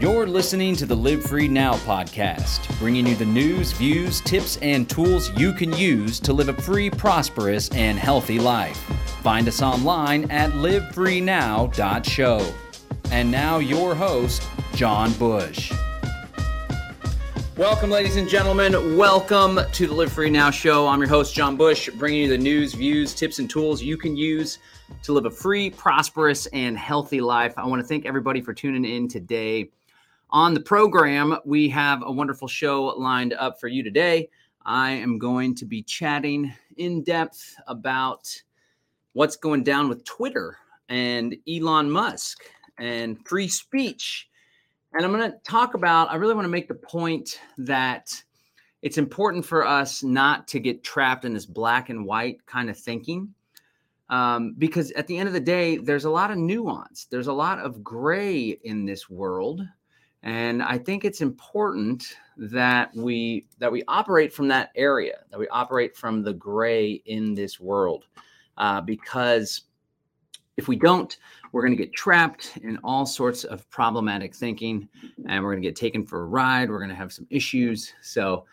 You're listening to the Live Free Now podcast, bringing you the news, views, tips, and tools you can use to live a free, prosperous, and healthy life. Find us online at livefreenow.show. And now, your host, John Bush. Welcome, ladies and gentlemen. Welcome to the Live Free Now show. I'm your host, John Bush, bringing you the news, views, tips, and tools you can use to live a free, prosperous, and healthy life. I want to thank everybody for tuning in today. On the program, we have a wonderful show lined up for you today. I am going to be chatting in depth about what's going down with Twitter and Elon Musk and free speech. And I'm going to talk about, I really want to make the point that it's important for us not to get trapped in this black and white kind of thinking. Um, because at the end of the day, there's a lot of nuance, there's a lot of gray in this world and i think it's important that we that we operate from that area that we operate from the gray in this world uh, because if we don't we're going to get trapped in all sorts of problematic thinking and we're going to get taken for a ride we're going to have some issues. So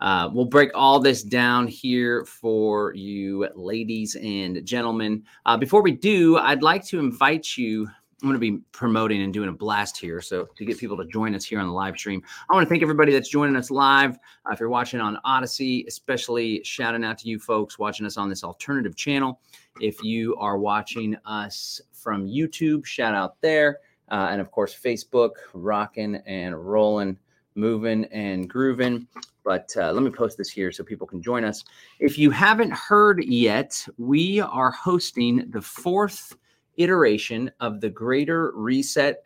uh, we'll break all this down here for you ladies and gentlemen. Uh, before we do i'd like to invite you I'm going to be promoting and doing a blast here. So to get people to join us here on the live stream, I want to thank everybody that's joining us live. Uh, if you're watching on Odysee, especially shouting out to you folks watching us on this alternative channel. If you are watching us from YouTube, shout out there. Uh, and of course, Facebook, rocking and rolling, moving and grooving. But uh, let me post this here so people can join us. If you haven't heard yet, we are hosting the fourth iteration of the Greater Reset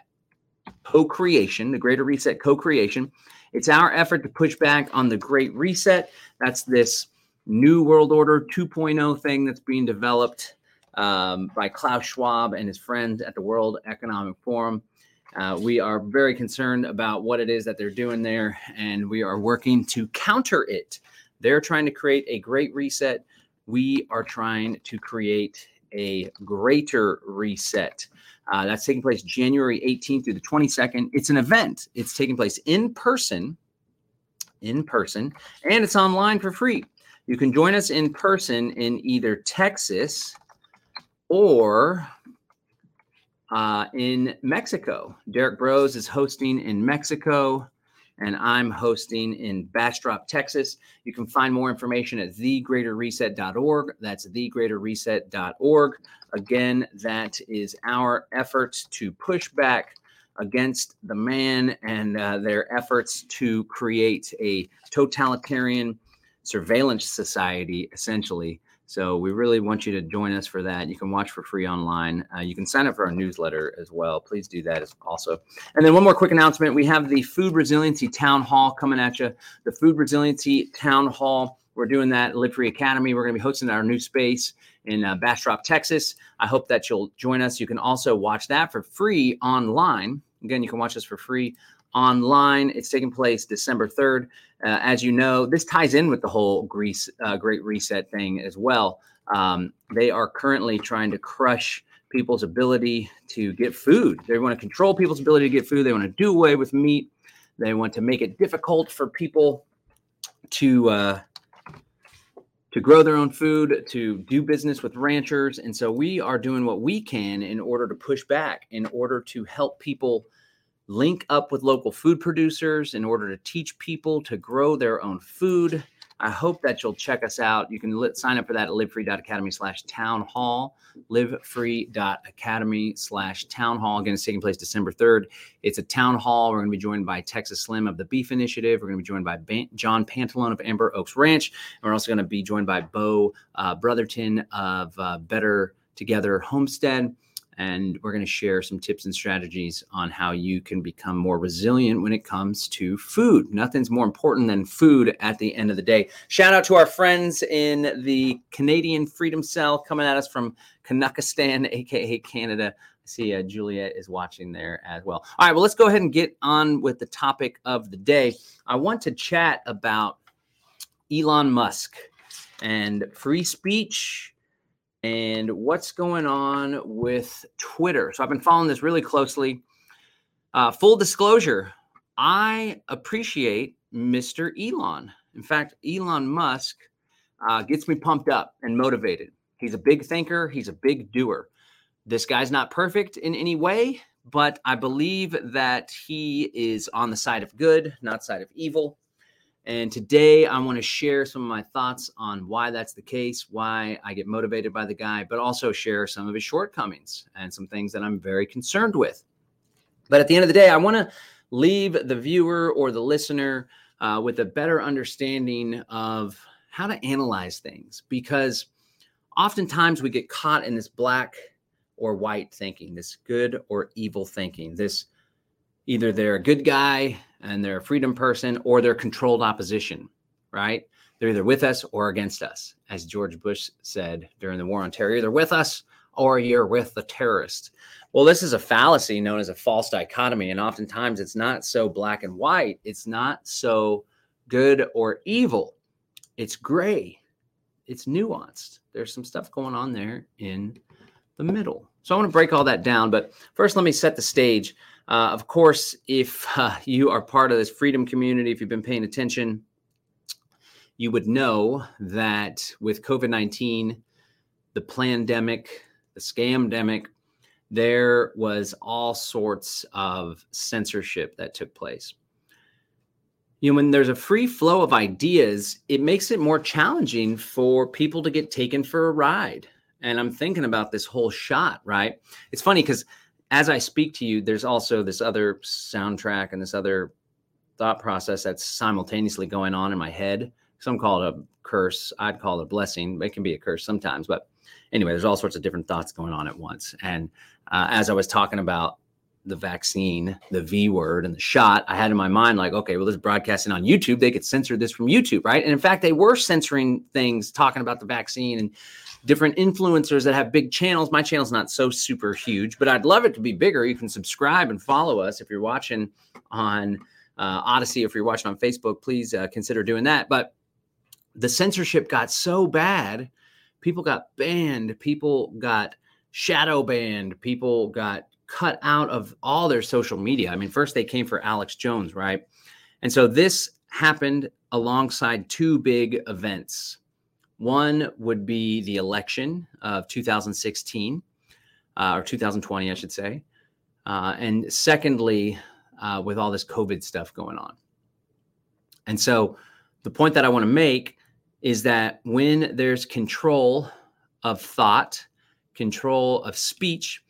co creation, the Greater Reset co creation. It's our effort to push back on the Great Reset. That's this New World Order 2.0 thing that's being developed um, by Klaus Schwab and his friends at the World Economic Forum. Uh, we are very concerned about what it is that they're doing there, and we are working to counter it. They're trying to create a great reset. We are trying to create a greater reset. Uh, that's taking place January 18th through the 22nd. It's an event. It's taking place in person, in person, and it's online for free. You can join us in person in either Texas or uh, in Mexico. Derrick Broze is hosting in Mexico and I'm hosting in Bastrop, Texas. You can find more information at thegreaterreset.org. That's thegreaterreset.org. Again, that is our efforts to push back against the man and uh, their efforts to create a totalitarian surveillance society, essentially, so we really want you to join us for that. You can watch for free online. Uh, you can sign up for our newsletter as well. Please do that as also. And then one more quick announcement: we have the Food Resiliency Town Hall coming at you. The Food Resiliency Town Hall. We're doing that at Live Free Academy. We're going to be hosting our new space in uh, Bastrop, Texas. I hope that you'll join us. You can also watch that for free online. Again, you can watch us for free online. It's taking place December 3rd. Uh, as you know, this ties in with the whole Greece, uh, Great Reset thing as well. Um, they are currently trying to crush people's ability to get food. They want to control people's ability to get food. They want to do away with meat. They want to make it difficult for people to uh, to grow their own food, to do business with ranchers. And so we are doing what we can in order to push back, in order to help people link up with local food producers in order to teach people to grow their own food. I hope that you'll check us out. You can sign up for that at livefree.academy slash town hall, livefree.academy slash town hall. Again, it's taking place December 3rd. It's a town hall. We're going to be joined by Texas Slim of the Beef Initiative. We're going to be joined by John Pantalone of Amber Oaks Ranch. And we're also going to be joined by Bo uh, Brotherton of uh, Better Together Homestead and we're going to share some tips and strategies on how you can become more resilient when it comes to food. Nothing's more important than food at the end of the day. Shout out to our friends in the Canadian Freedom Cell coming at us from Canuckistan, aka Canada. I see uh, Juliet is watching there as well. All right, well, let's go ahead and get on with the topic of the day. I want to chat about Elon Musk and free speech and what's going on with Twitter. So I've been following this really closely. Uh, full disclosure, I appreciate Mr. Elon. In fact, Elon Musk uh, gets me pumped up and motivated. He's a big thinker, he's a big doer. This guy's not perfect in any way, but I believe that he is on the side of good, not side of evil. And today I want to share some of my thoughts on why that's the case, why I get motivated by the guy, but also share some of his shortcomings and some things that I'm very concerned with. But at the end of the day, I want to leave the viewer or the listener uh, with a better understanding of how to analyze things because oftentimes we get caught in this black or white thinking, this good or evil thinking, this either they're a good guy and they're a freedom person or they're controlled opposition, right? They're either with us or against us. As George Bush said during the war on terror, either with us or you're with the terrorist. Well, this is a fallacy known as a false dichotomy. And oftentimes it's not so black and white, it's not so good or evil. It's gray, it's nuanced. There's some stuff going on there in the middle. So I want to break all that down. But first, let me set the stage. Uh, of course, if uh, you are part of this freedom community, if you've been paying attention, you would know that with COVID 19, the pandemic, the scamdemic, there was all sorts of censorship that took place. You know, when there's a free flow of ideas, it makes it more challenging for people to get taken for a ride. And I'm thinking about this whole shot, right? It's funny because as I speak to you, there's also this other soundtrack and this other thought process that's simultaneously going on in my head. Some call it a curse. I'd call it a blessing. It can be a curse sometimes. But anyway, there's all sorts of different thoughts going on at once. And uh, as I was talking about the vaccine, the V word, and the shot, I had in my mind, like, okay, well, this is broadcasting on YouTube. They could censor this from YouTube, right? And in fact, they were censoring things talking about the vaccine and different influencers that have big channels. My channel's not so super huge, but I'd love it to be bigger. You can subscribe and follow us if you're watching on uh, Odysee. If you're watching on Facebook, please uh, consider doing that. But the censorship got so bad, people got banned, people got shadow banned, people got cut out of all their social media. I mean, first they came for Alex Jones, right? And so this happened alongside two big events. One would be the election of 2016 uh, or 2020, I should say. Uh, and secondly, uh, with all this COVID stuff going on. And so the point that I want to make is that when there's control of thought, control of speech,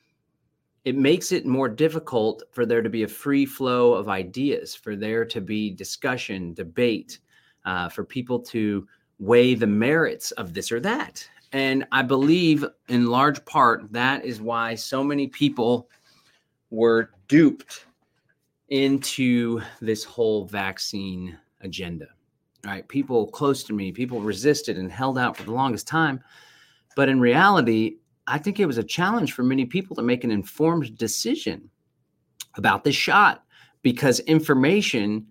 it makes it more difficult for there to be a free flow of ideas, for there to be discussion, debate, uh, for people to weigh the merits of this or that. And I believe in large part that is why so many people were duped into this whole vaccine agenda. Right? People close to me, people resisted and held out for the longest time. But in reality, I think it was a challenge for many people to make an informed decision about the shot because information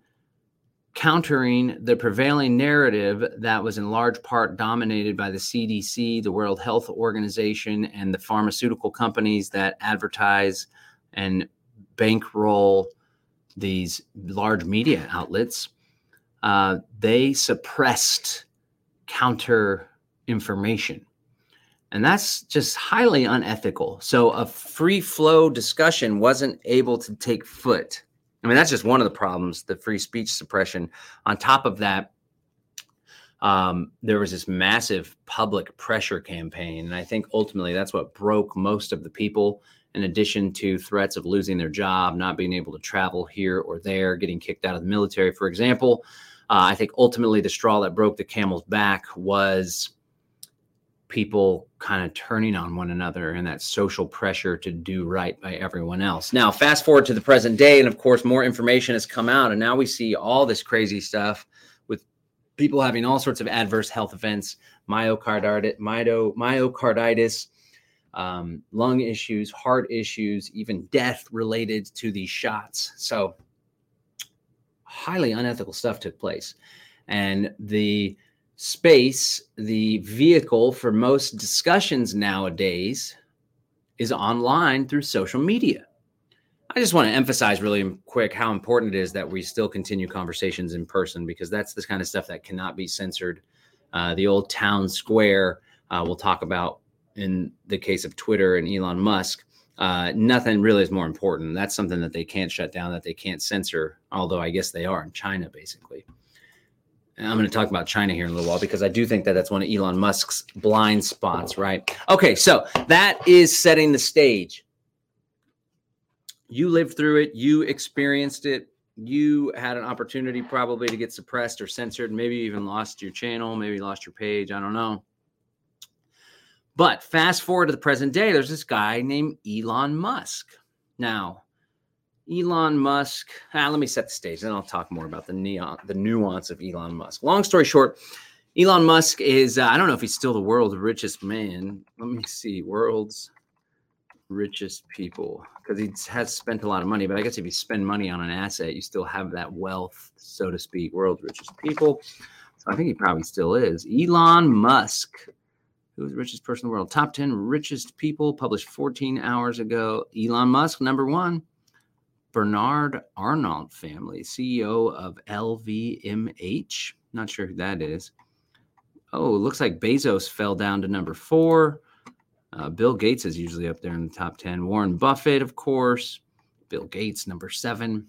countering the prevailing narrative that was in large part dominated by the CDC, the World Health Organization, and the pharmaceutical companies that advertise and bankroll these large media outlets. Uh, they suppressed counter information. And that's just highly unethical. So a free flow discussion wasn't able to take foot. I mean, that's just one of the problems, the free speech suppression. On top of that, um, there was this massive public pressure campaign. And I think ultimately that's what broke most of the people, in addition to threats of losing their job, not being able to travel here or there, getting kicked out of the military, for example. Uh, I think ultimately the straw that broke the camel's back was people kind of turning on one another and that social pressure to do right by everyone else. Now, fast forward to the present day, and of course, more information has come out, and now we see all this crazy stuff with people having all sorts of adverse health events, myocarditis, um, lung issues, heart issues, even death related to these shots. So, highly unethical stuff took place, and the space, the vehicle for most discussions nowadays is online through social media. I just want to emphasize really quick how important it is that we still continue conversations in person because that's the kind of stuff that cannot be censored. Uh, the old town square, uh, we'll talk about in the case of Twitter and Elon Musk. Uh, nothing really is more important. That's something that they can't shut down, that they can't censor, although I guess they are in China, basically. I'm going to talk about China here in a little while because I do think that that's one of Elon Musk's blind spots, right? Okay, so that is setting the stage you lived through it, you experienced it, you had an opportunity probably to get suppressed or censored, maybe even lost your channel, maybe lost your page, I don't know. But fast forward to the present day, there's this guy named Elon Musk. Now, Elon Musk, ah, let me set the stage, then I'll talk more about the neon, the nuance of Elon Musk. Long story short, Elon Musk is, uh, I don't know if he's still the world's richest man. Let me see, world's richest people because he has spent a lot of money. But I guess if you spend money on an asset, you still have that wealth, so to speak. World's richest people. So I think he probably still is. Elon Musk, who's the richest person in the world? Top 10 richest people published 14 hours ago. Elon Musk, number one. Bernard Arnault family, CEO of LVMH. Not sure who that is. Oh, looks like Bezos fell down to number four. Uh, Bill Gates is usually up there in the top 10. Warren Buffett, of course. Bill Gates, number seven.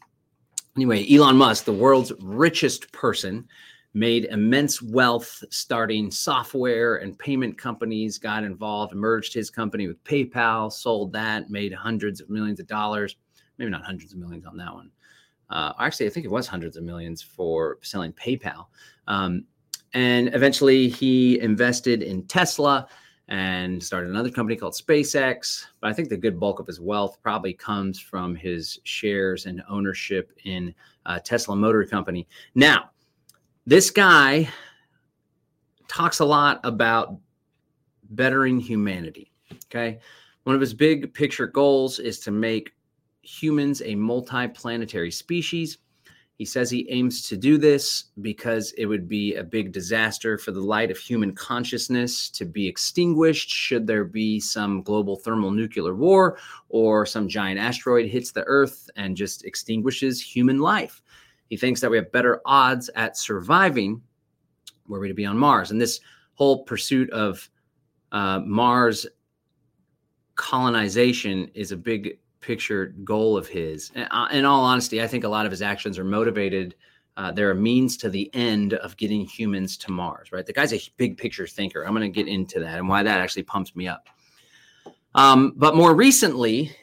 Anyway, Elon Musk, the world's richest person, made immense wealth starting software and payment companies, got involved, merged his company with PayPal, sold that, made hundreds of millions of dollars. Maybe not hundreds of millions on that one. Uh, actually, I think it was hundreds of millions for selling PayPal. Um, and eventually he invested in Tesla and started another company called SpaceX. But I think the good bulk of his wealth probably comes from his shares and ownership in uh, Tesla Motor Company. Now, this guy talks a lot about bettering humanity. Okay. One of his big picture goals is to make humans a multi-planetary species he says he aims to do this because it would be a big disaster for the light of human consciousness to be extinguished should there be some global thermal nuclear war or some giant asteroid hits the Earth and just extinguishes human life. He thinks that we have better odds at surviving were we to be on Mars. And this whole pursuit of uh, Mars colonization is a big picture goal of his. Uh, in all honesty, I think a lot of his actions are motivated. Uh, they're a means to the end of getting humans to Mars, right? The guy's a big picture thinker. I'm going to get into that and why that actually pumps me up. Um, but more recently,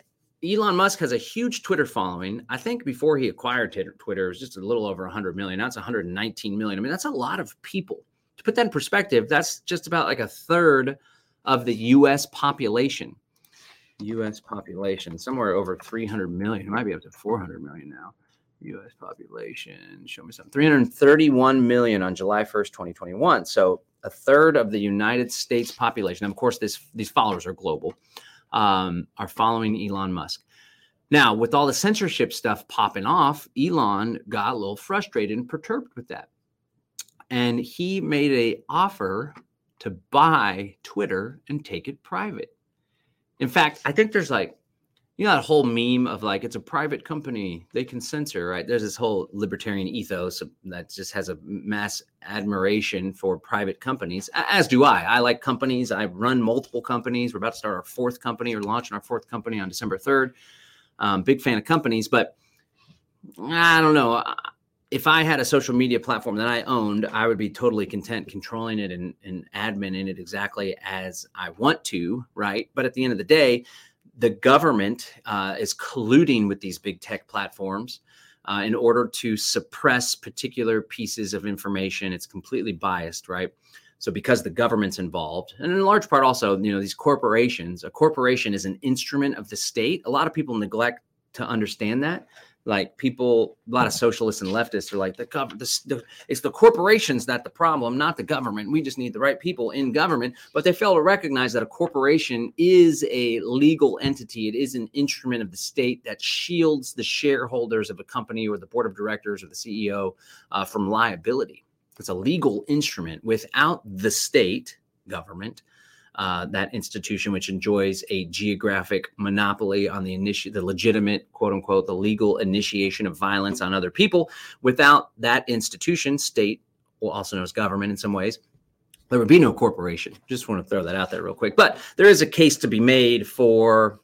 Elon Musk has a huge Twitter following. I think before he acquired Twitter, it was just a little over 100 million. Now it's 119 million. I mean, that's a lot of people. To put that in perspective, that's just about like a third of the US population. U.S. population, somewhere over 300 million. It might be up to 400 million now. U.S. population, show me something. 331 million on July 1st, 2021. So a third of the United States population. And of course, this these followers are global. Um, are following Elon Musk. Now, with all the censorship stuff popping off, Elon got a little frustrated and perturbed with that, and he made a offer to buy Twitter and take it private. In fact, I think there's like, you know, that whole meme of like, it's a private company, they can censor, right? There's this whole libertarian ethos that just has a mass admiration for private companies, as do I. I like companies. I run multiple companies. We're about to start our fourth company or launching our fourth company on December 3rd. Um, big fan of companies, but I don't know if I had a social media platform that I owned, I would be totally content controlling it and, and admin in it exactly as I want to, right? But at the end of the day, the government uh, is colluding with these big tech platforms uh, in order to suppress particular pieces of information. It's completely biased, right? So because the government's involved, and in large part also, you know, these corporations, a corporation is an instrument of the state. A lot of people neglect to understand that like people a lot of socialists and leftists are like the, the, it's the corporations that the problem not the government. We just need the right people in government. But they fail to recognize that a corporation is a legal entity. It is an instrument of the state that shields the shareholders of a company or the board of directors or the ceo uh, from liability. It's a legal instrument. Without the state government uh, that institution, which enjoys a geographic monopoly on the initi- the legitimate, quote unquote, the legal initiation of violence on other people. Without that institution, state, well, also known as government in some ways, there would be no corporation. Just want to throw that out there real quick. But there is a case to be made for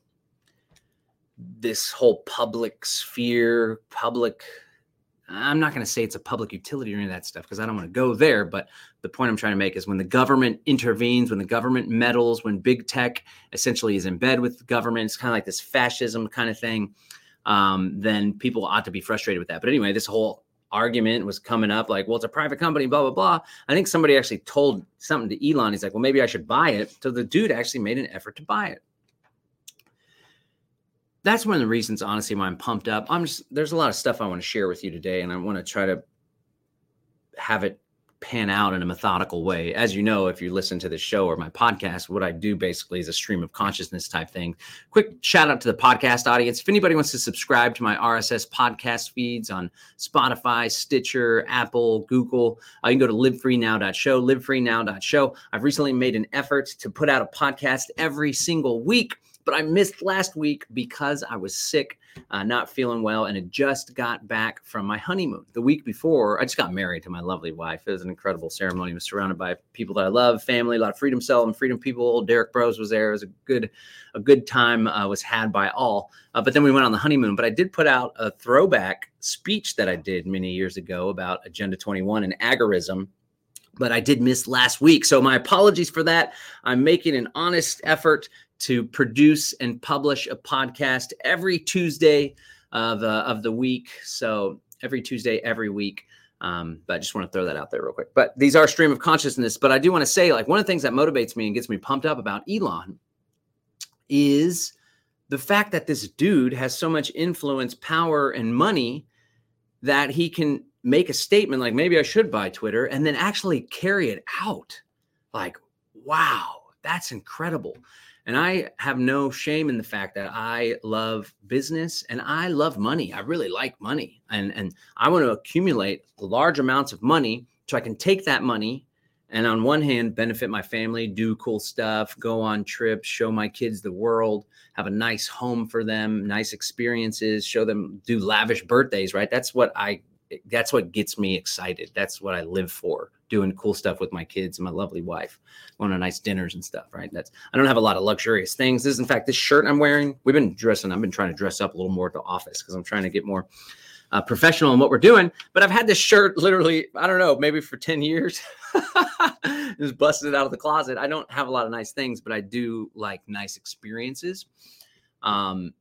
this whole public sphere, public I'm not going to say it's a public utility or any of that stuff because I don't want to go there. But the point I'm trying to make is when the government intervenes, when the government meddles, when big tech essentially is in bed with government, it's kind of like this fascism kind of thing. Um, then people ought to be frustrated with that. But anyway, this whole argument was coming up like, well, it's a private company, blah, blah, blah. I think somebody actually told something to Elon. He's like, well, maybe I should buy it. So the dude actually made an effort to buy it that's one of the reasons, honestly, why I'm pumped up. I'm just there's a lot of stuff I want to share with you today, and I want to try to have it pan out in a methodical way. As you know, if you listen to the show or my podcast, what I do basically is a stream of consciousness type thing. Quick shout out to the podcast audience. If anybody wants to subscribe to my RSS podcast feeds on Spotify, Stitcher, Apple, Google, uh, you can go to livefreenow.show, livefreenow.show. I've recently made an effort to put out a podcast every single week but I missed last week because I was sick, uh, not feeling well, and had just got back from my honeymoon. The week before, I just got married to my lovely wife. It was an incredible ceremony. I was surrounded by people that I love, family, a lot of freedom cell and freedom people. Derrick Broze was there. It was a good, a good time uh, was had by all. Uh, but then we went on the honeymoon. But I did put out a throwback speech that I did many years ago about Agenda 21 and agorism but I did miss last week. So my apologies for that. I'm making an honest effort to produce and publish a podcast every Tuesday of, uh, of the week. So every Tuesday, every week. Um, but I just want to throw that out there real quick. But these are stream of consciousness. But I do want to say, like, one of the things that motivates me and gets me pumped up about Elon is the fact that this dude has so much influence, power, and money that he can make a statement like, maybe I should buy Twitter, and then actually carry it out. Like, wow, that's incredible. And I have no shame in the fact that I love business and I love money. I really like money. And, and I want to accumulate large amounts of money so I can take that money and on one hand benefit my family do cool stuff go on trips show my kids the world have a nice home for them nice experiences show them do lavish birthdays right that's what i that's what gets me excited. That's what I live for, doing cool stuff with my kids and my lovely wife, going to nice dinners and stuff, right? That's I don't have a lot of luxurious things. This is in fact this shirt I'm wearing. We've been dressing, I've been trying to dress up a little more at the office because I'm trying to get more uh, professional in what we're doing. But I've had this shirt literally, I don't know, maybe for 10 years. Just busted it out of the closet. I don't have a lot of nice things, but I do like nice experiences. Um,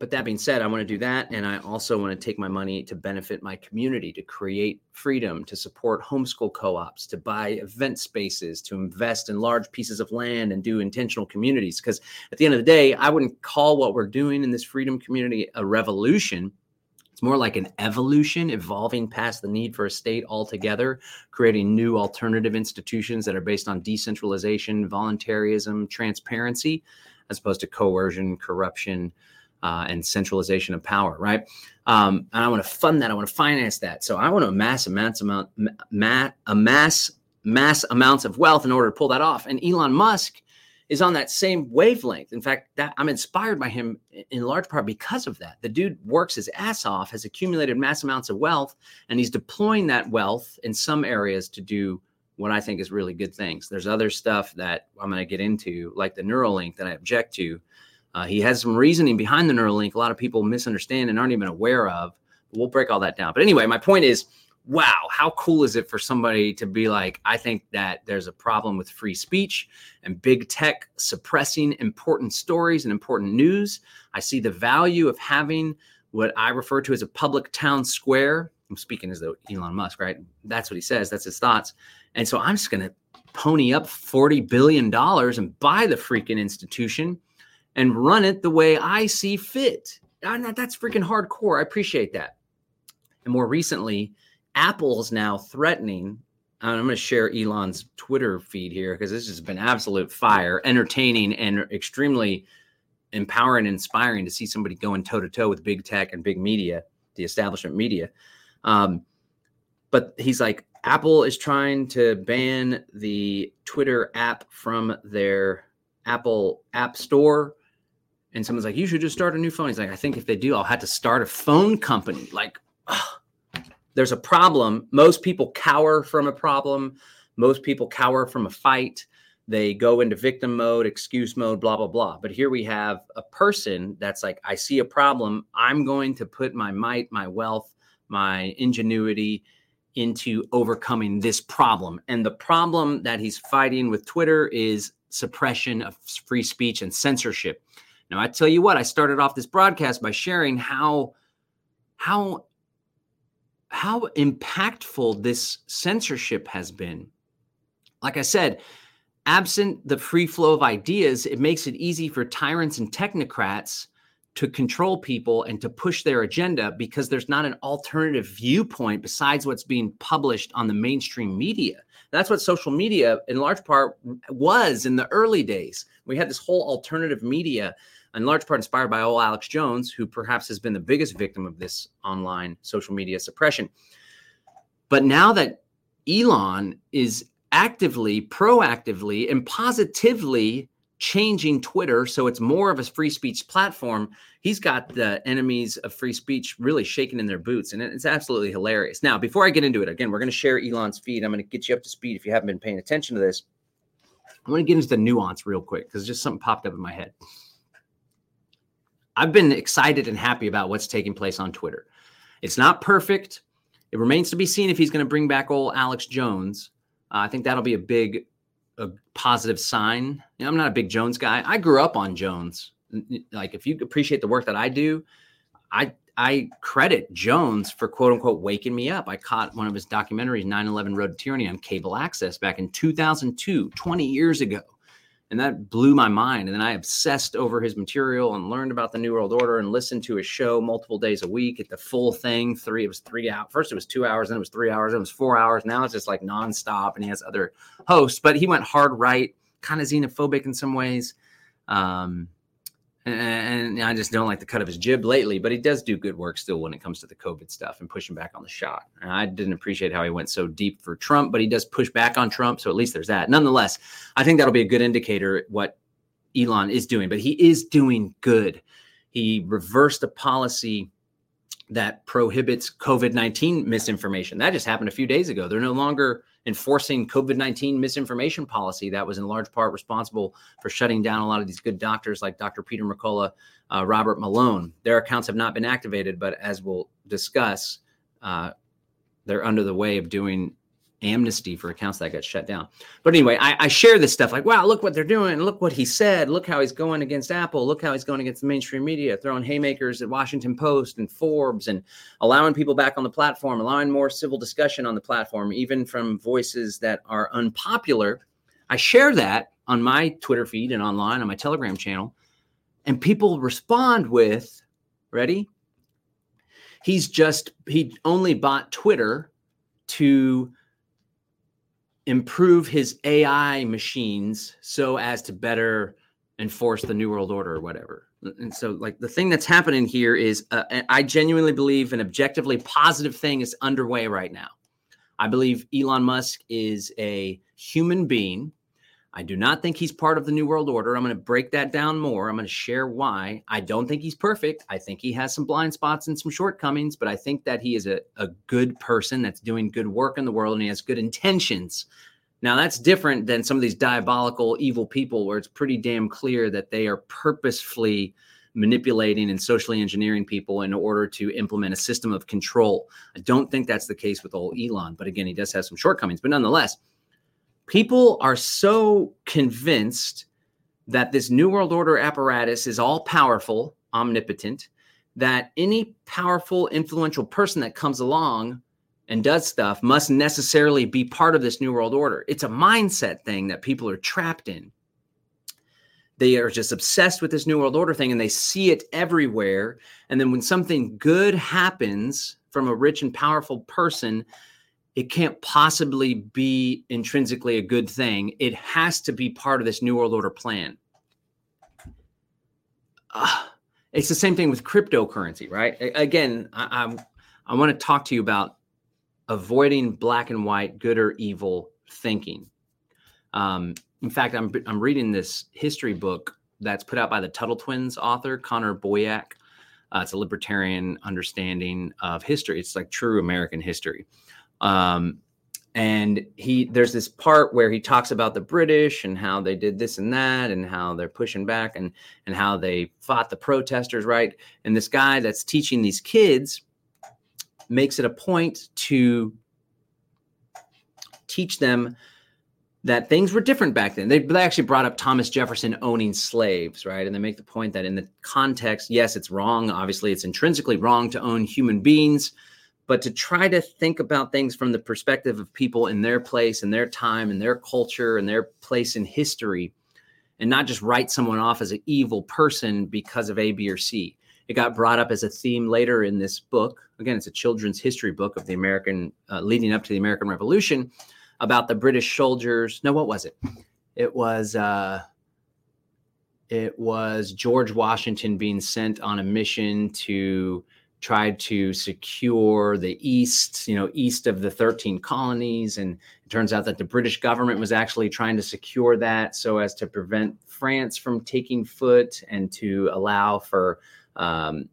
but that being said, I want to do that. And I also want to take my money to benefit my community, to create freedom, to support homeschool co ops, to buy event spaces, to invest in large pieces of land and do intentional communities. Because at the end of the day, I wouldn't call what we're doing in this freedom community a revolution. It's more like an evolution, evolving past the need for a state altogether, creating new alternative institutions that are based on decentralization, voluntarism, transparency, as opposed to coercion, corruption uh, and centralization of power, right? Um, and I want to fund that. I want to finance that. So I want to amass amounts amount ma- amass mass amounts of wealth in order to pull that off. And Elon Musk is on that same wavelength. In fact, that I'm inspired by him in large part because of that. The dude works his ass off, has accumulated mass amounts of wealth, and he's deploying that wealth in some areas to do what I think is really good things. There's other stuff that I'm going to get into, like the Neuralink that I object to, uh, he has some reasoning behind the Neuralink. A lot of people misunderstand and aren't even aware of. We'll break all that down. But anyway, my point is wow, how cool is it for somebody to be like, I think that there's a problem with free speech and big tech suppressing important stories and important news. I see the value of having what I refer to as a public town square. I'm speaking as though Elon Musk, right? That's what he says, that's his thoughts. And so I'm just going to pony up $40 billion and buy the freaking institution and run it the way I see fit. That's freaking hardcore. I appreciate that. And more recently, Apple's now threatening. I'm going to share Elon's Twitter feed here because this has been absolute fire, entertaining, and extremely empowering and inspiring to see somebody going toe to toe with big tech and big media, the establishment media. Um, but he's like, Apple is trying to ban the Twitter app from their Apple App Store. And someone's like, you should just start a new phone. He's like, I think if they do, I'll have to start a phone company. Like, ugh. there's a problem. Most people cower from a problem, most people cower from a fight. They go into victim mode, excuse mode, blah, blah, blah. But here we have a person that's like, I see a problem. I'm going to put my might, my wealth, my ingenuity into overcoming this problem. And the problem that he's fighting with Twitter is suppression of free speech and censorship. Now, I tell you what, I started off this broadcast by sharing how how how impactful this censorship has been. Like I said, absent the free flow of ideas, it makes it easy for tyrants and technocrats to control people and to push their agenda because there's not an alternative viewpoint besides what's being published on the mainstream media. That's what social media, in large part, was in the early days. We had this whole alternative media, in large part inspired by old Alex Jones, who perhaps has been the biggest victim of this online social media suppression. But now that Elon is actively, proactively, and positively changing Twitter so it's more of a free speech platform, he's got the enemies of free speech really shaking in their boots. And it's absolutely hilarious. Now, before I get into it, again, we're going to share Elon's feed. I'm going to get you up to speed if you haven't been paying attention to this. I want to get into the nuance real quick because just something popped up in my head. I've been excited and happy about what's taking place on Twitter. It's not perfect. It remains to be seen if he's going to bring back old Alex Jones. Uh, I think that'll be a big a positive sign. You know, I'm not a big Jones guy. I grew up on Jones. Like if you appreciate the work that I do, I I credit Jones for quote unquote waking me up. I caught one of his documentaries, 9/11 Road to Tyranny, on cable access back in 2002, 20 years ago and that blew my mind. And then I obsessed over his material and learned about the New World Order and listened to his show multiple days a week at the full thing. Three, it was three out. First, it was two hours, then it was three hours, then it was four hours. Now it's just like nonstop, and he has other hosts. But he went hard right, kind of xenophobic in some ways. Um, and I just don't like the cut of his jib lately, but he does do good work still when it comes to the COVID stuff and pushing back on the shot. And I didn't appreciate how he went so deep for Trump, but he does push back on Trump. So at least there's that. Nonetheless, I think that'll be a good indicator what Elon is doing, but he is doing good. He reversed a policy that prohibits COVID 19 misinformation. That just happened a few days ago. They're no longer enforcing COVID 19 misinformation policy that was in large part responsible for shutting down a lot of these good doctors like Dr. Peter McCullough, uh, Robert Malone. Their accounts have not been activated, but as we'll discuss, uh, they're under the way of doing amnesty for accounts that got shut down. But anyway, I, I, share this stuff like, wow, look what they're doing. Look what he said. Look how he's going against Apple. Look how he's going against the mainstream media, throwing haymakers at Washington Post and Forbes and allowing people back on the platform, allowing more civil discussion on the platform, even from voices that are unpopular. I share that on my Twitter feed and online on my Telegram channel. And people respond with, ready? He's just, he only bought Twitter to improve his AI machines so as to better enforce the New World Order or whatever. And so, like, the thing that's happening here is uh, I genuinely believe an objectively positive thing is underway right now. I believe Elon Musk is a human being. I do not think he's part of the New World Order. I'm going to break that down more. I'm going to share why. I don't think he's perfect. I think he has some blind spots and some shortcomings, but I think that he is a, a good person that's doing good work in the world and he has good intentions. Now, that's different than some of these diabolical, evil people where it's pretty damn clear that they are purposefully manipulating and socially engineering people in order to implement a system of control. I don't think that's the case with old Elon, but again, he does have some shortcomings. But nonetheless, people are so convinced that this New World Order apparatus is all powerful, omnipotent, that any powerful, influential person that comes along and does stuff must necessarily be part of this New World Order. It's a mindset thing that people are trapped in. They are just obsessed with this New World Order thing and they see it everywhere. And then when something good happens from a rich and powerful person, it can't possibly be intrinsically a good thing. It has to be part of this New World Order plan. Uh, it's the same thing with cryptocurrency, right? Again, I, I'm, I want to talk to you about avoiding black and white, good or evil thinking. Um, in fact, I'm I'm reading this history book that's put out by the Tuttle Twins author Connor Boyack. Uh, it's a libertarian understanding of history. It's like true American history. Um, and he there's this part where he talks about the british and how they did this and that and how they're pushing back and and how they fought the protesters right and this guy that's teaching these kids makes it a point to teach them that things were different back then. They, they actually brought up Thomas Jefferson owning slaves, right? And they make the point that in the context, yes, it's wrong. Obviously, it's intrinsically wrong to own human beings but to try to think about things from the perspective of people in their place and their time and their culture and their place in history and not just write someone off as an evil person because of A, B, or C. It got brought up as a theme later in this book. Again, it's a children's history book of the American, uh, leading up to the American Revolution, about the British soldiers. No, what was it? It was uh, it was George Washington being sent on a mission to tried to secure the east, you know, east of the 13 colonies. And it turns out that the British government was actually trying to secure that so as to prevent France from taking foot and to allow for um,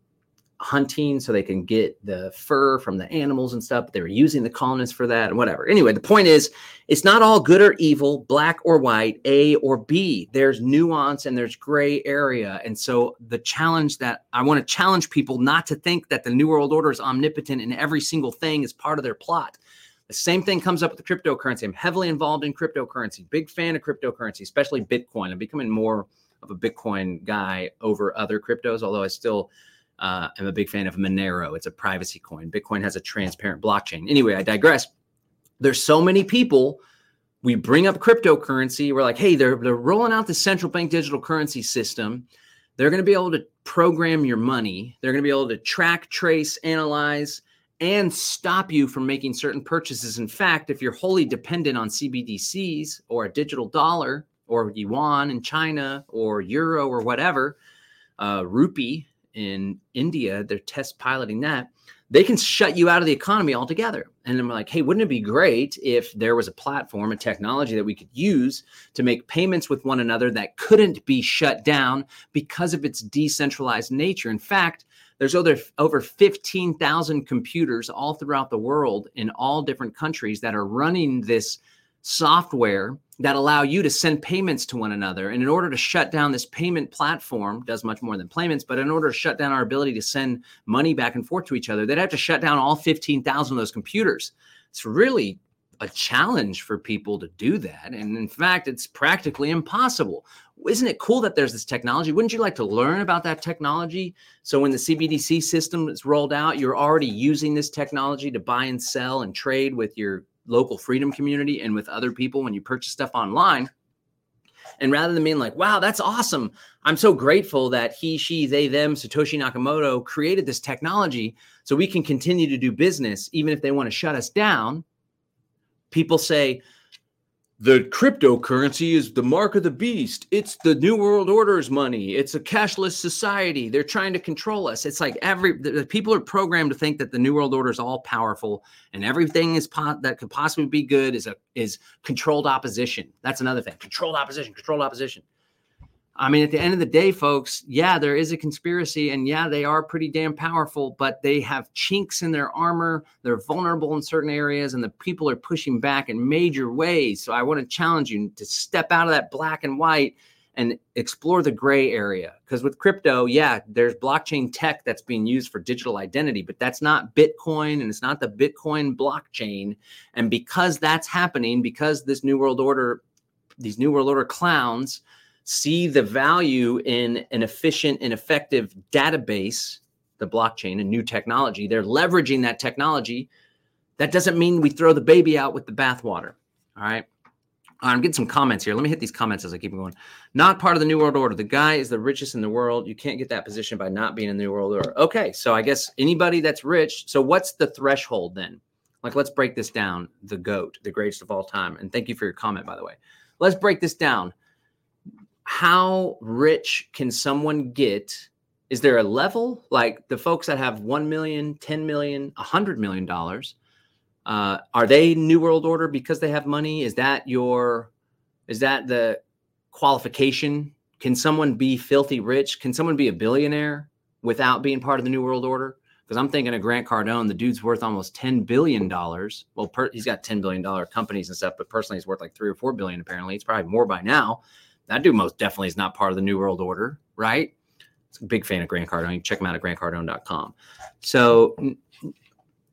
hunting so they can get the fur from the animals and stuff. They were using the colonists for that and whatever. Anyway, the point is, it's not all good or evil, black or white, A or B. There's nuance and there's gray area. And so the challenge that I want to challenge people not to think that the New World Order is omnipotent and every single thing is part of their plot. The same thing comes up with cryptocurrency. I'm heavily involved in cryptocurrency, big fan of cryptocurrency, especially Bitcoin. I'm becoming more of a Bitcoin guy over other cryptos, although I still uh, I'm a big fan of Monero. It's a privacy coin. Bitcoin has a transparent blockchain. Anyway, I digress. There's so many people. We bring up cryptocurrency. We're like, hey, they're they're rolling out the central bank digital currency system. They're going to be able to program your money. They're going to be able to track, trace, analyze, and stop you from making certain purchases. In fact, if you're wholly dependent on CBDCs or a digital dollar or yuan in China or euro or whatever, uh, rupee in India, they're test piloting that. They can shut you out of the economy altogether. And I'm like, hey, wouldn't it be great if there was a platform, a technology that we could use to make payments with one another that couldn't be shut down because of its decentralized nature? In fact, there's over, over 15,000 computers all throughout the world in all different countries that are running this software that allow you to send payments to one another. And in order to shut down this payment platform, does much more than payments, but in order to shut down our ability to send money back and forth to each other, they'd have to shut down all 15,000 of those computers. It's really a challenge for people to do that. And in fact, it's practically impossible. Isn't it cool that there's this technology? Wouldn't you like to learn about that technology? So when the CBDC system is rolled out, you're already using this technology to buy and sell and trade with your local freedom community and with other people when you purchase stuff online. And rather than being like, wow, that's awesome. I'm so grateful that he, she, they, them, Satoshi Nakamoto created this technology so we can continue to do business, even if they want to shut us down. People say, the cryptocurrency is the mark of the beast. It's the new world order's money. It's a cashless society. They're trying to control us. It's like every the, the people are programmed to think that the new world order is all powerful and everything is po- that could possibly be good is a is controlled opposition. That's another thing. Controlled opposition. Controlled opposition. I mean, at the end of the day, folks, yeah, there is a conspiracy, and yeah, they are pretty damn powerful, but they have chinks in their armor. They're vulnerable in certain areas, and the people are pushing back in major ways. So I want to challenge you to step out of that black and white and explore the gray area. Because with crypto, yeah, there's blockchain tech that's being used for digital identity, but that's not Bitcoin and it's not the Bitcoin blockchain. And because that's happening, because this New World Order, these New World Order clowns, see the value in an efficient and effective database, the blockchain, a new technology. They're leveraging that technology. That doesn't mean we throw the baby out with the bathwater. All right. I'm getting some comments here. Let me hit these comments as I keep going. Not part of the New World Order. The guy is the richest in the world. You can't get that position by not being in the New World Order. Okay. So I guess anybody that's rich. So what's the threshold then? Like, let's break this down. The GOAT, the greatest of all time. And thank you for your comment, by the way. Let's break this down how rich can someone get? Is there a level like the folks that have 1 million, 10 million, 100 million dollars? Uh, are they New World Order because they have money? Is that your, is that the qualification? Can someone be filthy rich? Can someone be a billionaire without being part of the New World Order? Because I'm thinking of Grant Cardone, the dude's worth almost $10 billion. Well, per, he's got $10 billion companies and stuff, but personally, he's worth like three or four billion apparently. It's probably more by now. That dude most definitely is not part of the New World Order, right? a big fan of Grant Cardone. check him out at grantcardone.com. So,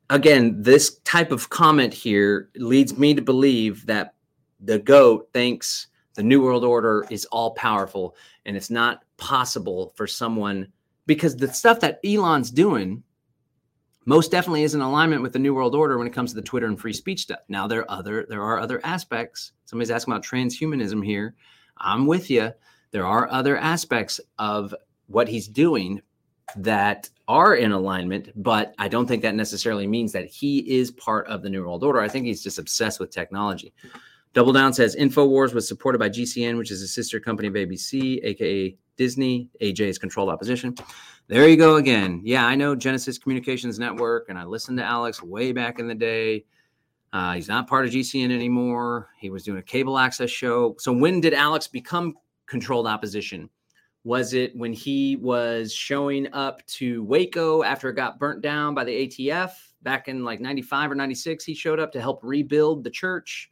again, this type of comment here leads me to believe that the GOAT thinks the New World Order is all powerful and it's not possible for someone because the stuff that Elon's doing most definitely is in alignment with the New World Order when it comes to the Twitter and free speech stuff. Now there are other there are other aspects. Somebody's asking about transhumanism here. I'm with you. There are other aspects of what he's doing that are in alignment, but I don't think that necessarily means that he is part of the New World Order. I think he's just obsessed with technology. Double Down says InfoWars was supported by GCN, which is a sister company of ABC, aka Disney. AJ is controlled opposition. There you go again. Yeah, I know Genesis Communications Network, and I listened to Alex way back in the day. Uh, he's not part of GCN anymore. He was doing a cable access show. So when did Alex become controlled opposition? Was it when he was showing up to Waco after it got burnt down by the ATF back in like 95 or 96? He showed up to help rebuild the church.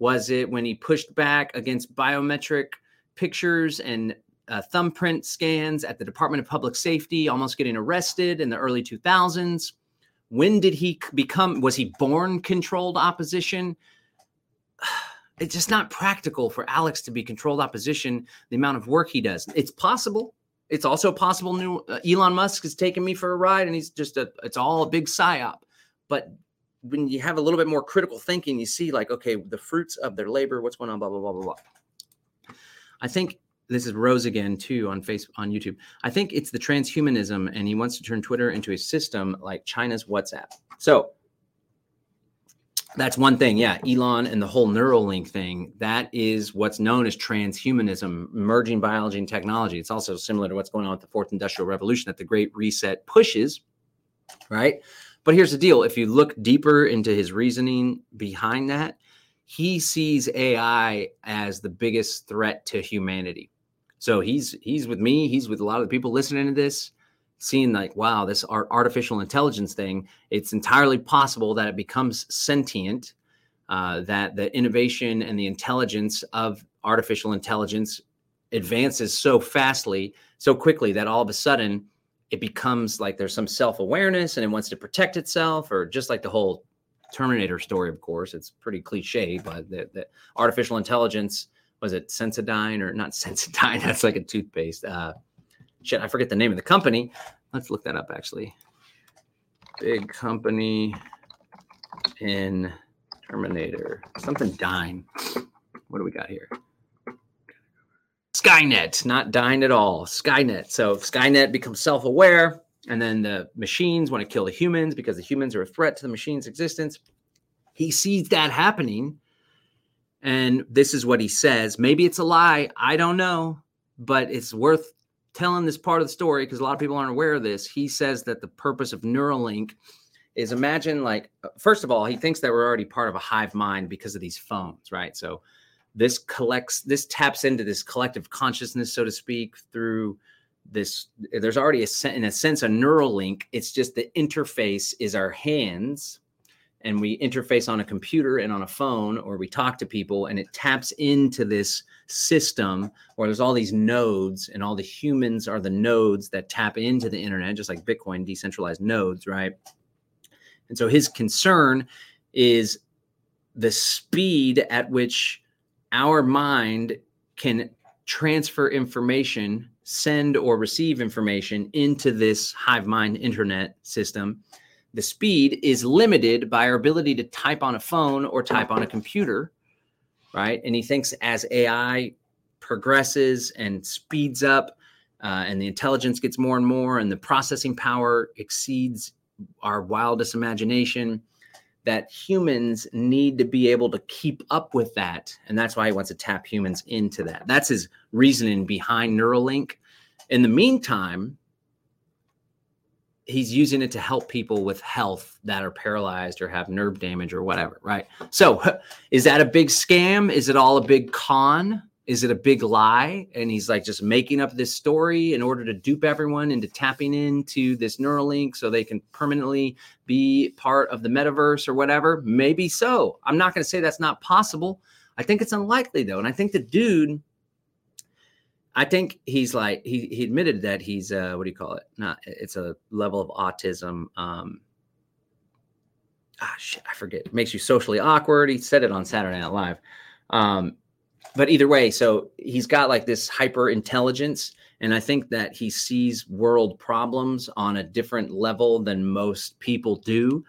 Was it when he pushed back against biometric pictures and uh, thumbprint scans at the Department of Public Safety, almost getting arrested in the early 2000s? When did he become, was he born controlled opposition? it's just not practical for Alex to be controlled opposition. The amount of work he does, it's possible. It's also possible. New uh, Elon Musk is taking me for a ride, and he's just a. It's all a big psyop. But when you have a little bit more critical thinking, you see like, okay, the fruits of their labor. What's going on? Blah blah blah blah blah. I think this is Rose again too on Facebook on YouTube. I think it's the transhumanism, and he wants to turn Twitter into a system like China's WhatsApp. So that's one thing. Yeah. Elon and the whole Neuralink thing, that is what's known as transhumanism, merging biology and technology. It's also similar to what's going on with the fourth industrial revolution that the great reset pushes, right? But here's the deal if you look deeper into his reasoning behind that, he sees AI as the biggest threat to humanity. So he's he's with me, he's with a lot of the people listening to this seeing like wow this art, artificial intelligence thing it's entirely possible that it becomes sentient uh, that the innovation and the intelligence of artificial intelligence advances so fastly so quickly that all of a sudden it becomes like there's some self-awareness and it wants to protect itself or just like the whole terminator story of course it's pretty cliche but the, the artificial intelligence was it sensodyne or not sensodyne that's like a toothpaste uh, shit, I forget the name of the company. Let's look that up actually. Big company in Terminator. Something dying. What do we got here? Skynet, not dying at all. Skynet. So Skynet becomes self-aware, and then the machines want to kill the humans because the humans are a threat to the machine's existence. He sees that happening, and this is what he says. Maybe it's a lie. I don't know, but it's worth telling this part of the story because a lot of people aren't aware of this. He says that the purpose of Neuralink is imagine like uh, first of all, he thinks that we're already part of a hive mind because of these phones, right? So this collects this taps into this collective consciousness, so to speak, through this. There's already a in a sense a neural link. It's just the interface is our hands and we interface on a computer and on a phone or we talk to people and it taps into this system where there's all these nodes and all the humans are the nodes that tap into the internet just like bitcoin decentralized nodes right? And so his concern is the speed at which our mind can transfer information send or receive information into this hive mind internet system the speed is limited by our ability to type on a phone or type on a computer, right? And he thinks as AI progresses and speeds up, uh, and the intelligence gets more and more, and the processing power exceeds our wildest imagination, that humans need to be able to keep up with that. And that's why he wants to tap humans into that. That's his reasoning behind Neuralink. In the meantime, he's using it to help people with health that are paralyzed or have nerve damage or whatever, right? So, is that a big scam? Is it all a big con? Is it a big lie? And he's like just making up this story in order to dupe everyone into tapping into this Neuralink so they can permanently be part of the metaverse or whatever. Maybe so. I'm not going to say that's not possible. I think it's unlikely though. And I think the dude, I think he's like, he, he admitted that he's, uh, what do you call it? Not, it's a level of autism. Um, ah, shit, I forget. It makes you socially awkward. He said it on Saturday Night Live. Um, but either way, so he's got like this hyper intelligence, and I think that he sees world problems on a different level than most people do,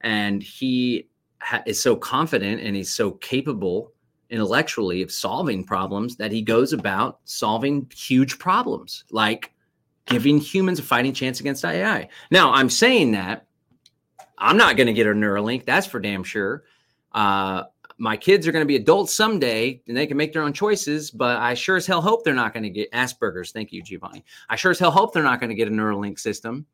and he ha- is so confident and he's so capable intellectually of solving problems that he goes about solving huge problems like giving humans a fighting chance against AI. Now, I'm saying that I'm not going to get a Neuralink, that's for damn sure. Uh, my kids are going to be adults someday and they can make their own choices, but I sure as hell hope they're not going to get Asperger's. Thank you, Giovanni. I sure as hell hope they're not going to get a Neuralink system.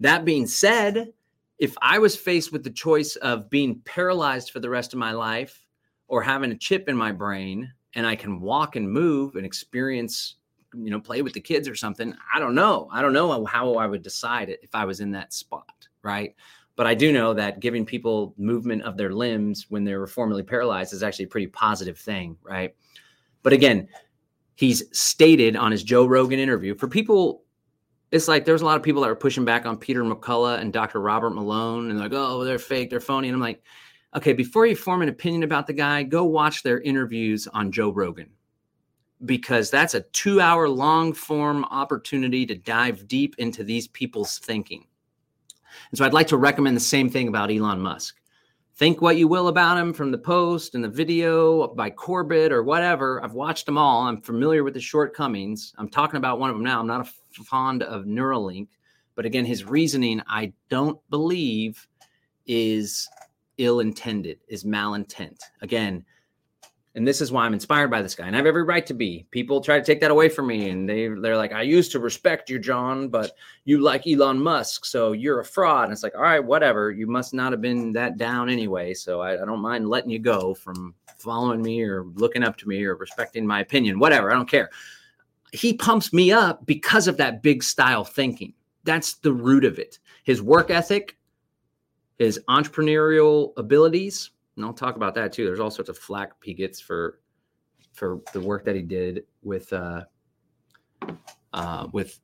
That being said, if I was faced with the choice of being paralyzed for the rest of my life or having a chip in my brain and I can walk and move and experience, you know, play with the kids or something, I don't know. I don't know how I would decide it if I was in that spot, right? But I do know that giving people movement of their limbs when they were formerly paralyzed is actually a pretty positive thing, right? But again, he's stated on his Joe Rogan interview for people. It's like there's a lot of people that are pushing back on Peter McCullough and Dr. Robert Malone and they're like, oh, they're fake, they're phony. And I'm like, okay, before you form an opinion about the guy, go watch their interviews on Joe Rogan because that's a two hour long form opportunity to dive deep into these people's thinking. And so I'd like to recommend the same thing about Elon Musk. Think what you will about him from the post and the video by Corbett or whatever. I've watched them all. I'm familiar with the shortcomings. I'm talking about one of them now. I'm not a fond of Neuralink, but again, his reasoning, I don't believe is ill intended, is malintent. Again, and this is why I'm inspired by this guy, and I have every right to be. People try to take that away from me, and they they're like, "I used to respect you, John, but you like Elon Musk, so you're a fraud." And it's like, all right, whatever. You must not have been that down anyway, so I, I don't mind letting you go from following me or looking up to me or respecting my opinion, whatever. I don't care. He pumps me up because of that big style thinking. That's the root of it. His work ethic, his entrepreneurial abilities and I'll talk about that too. There's all sorts of flack he gets for for the work that he did with uh, uh, with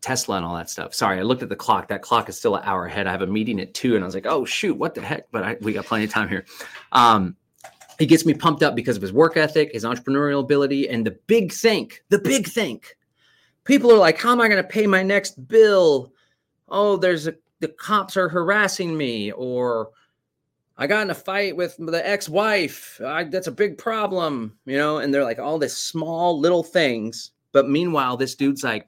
Tesla and all that stuff. Sorry, I looked at the clock. That clock is still an hour ahead. I have a meeting at two, and I was like, "Oh shoot, what the heck?" But I, we got plenty of time here. Um, he gets me pumped up because of his work ethic, his entrepreneurial ability, and the big think. The big think. People are like, "How am I going to pay my next bill?" Oh, there's a the cops are harassing me, or I got in a fight with the ex-wife. I, that's a big problem, you know. And they're like all this small little things. But meanwhile, this dude's like,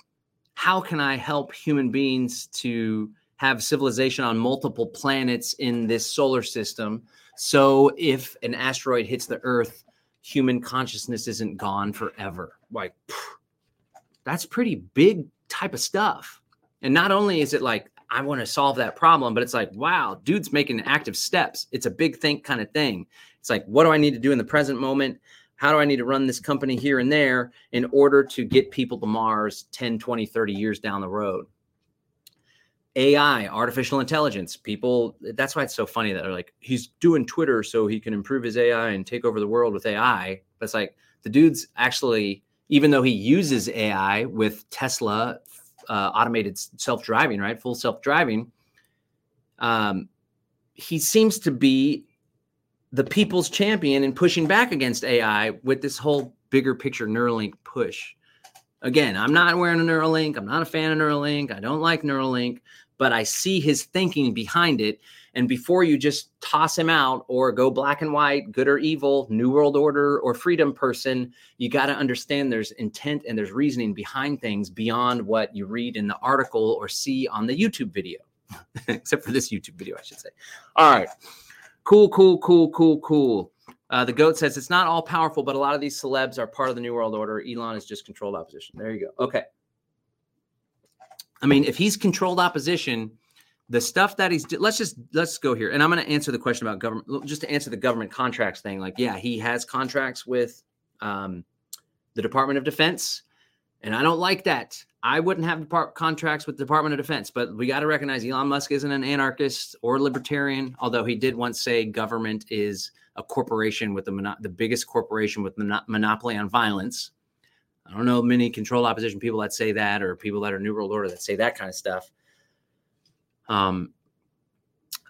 how can I help human beings to have civilization on multiple planets in this solar system? So if an asteroid hits the Earth, human consciousness isn't gone forever. Like, that's pretty big type of stuff. And not only is it like I want to solve that problem. But it's like, wow, dude's making active steps. It's a big think kind of thing. It's like, what do I need to do in the present moment? How do I need to run this company here and there in order to get people to Mars 10, 20, 30 years down the road? AI, artificial intelligence, people, that's why it's so funny that they're like, he's doing Twitter so he can improve his AI and take over the world with AI. But it's like the dude's actually, even though he uses AI with Tesla uh, automated self driving, right? Full self driving. Um, he seems to be the people's champion in pushing back against AI with this whole bigger picture Neuralink push. Again, I'm not wearing a Neuralink. I'm not a fan of Neuralink. I don't like Neuralink, but I see his thinking behind it. And before you just toss him out or go black and white, good or evil, New World Order or freedom person, you got to understand there's intent and there's reasoning behind things beyond what you read in the article or see on the YouTube video, except for this YouTube video, I should say. All right. Cool, cool, cool, cool, cool. Uh, the goat says it's not all powerful, but a lot of these celebs are part of the New World Order. Elon is just controlled opposition. There you go. Okay. I mean, if he's controlled opposition, the stuff that he's let's just let's go here. And i'm going to answer the question about government just to answer the government contracts thing. Like yeah he has contracts with um, the department of defense and i don't like that. I wouldn't have depart- contracts with the department of defense but we got to recognize elon musk isn't an anarchist or libertarian although he did once say government is a corporation with the, the biggest corporation with mon- monopoly on violence i don't know many controlled opposition people that say that or people that are new world order that say that kind of stuff um,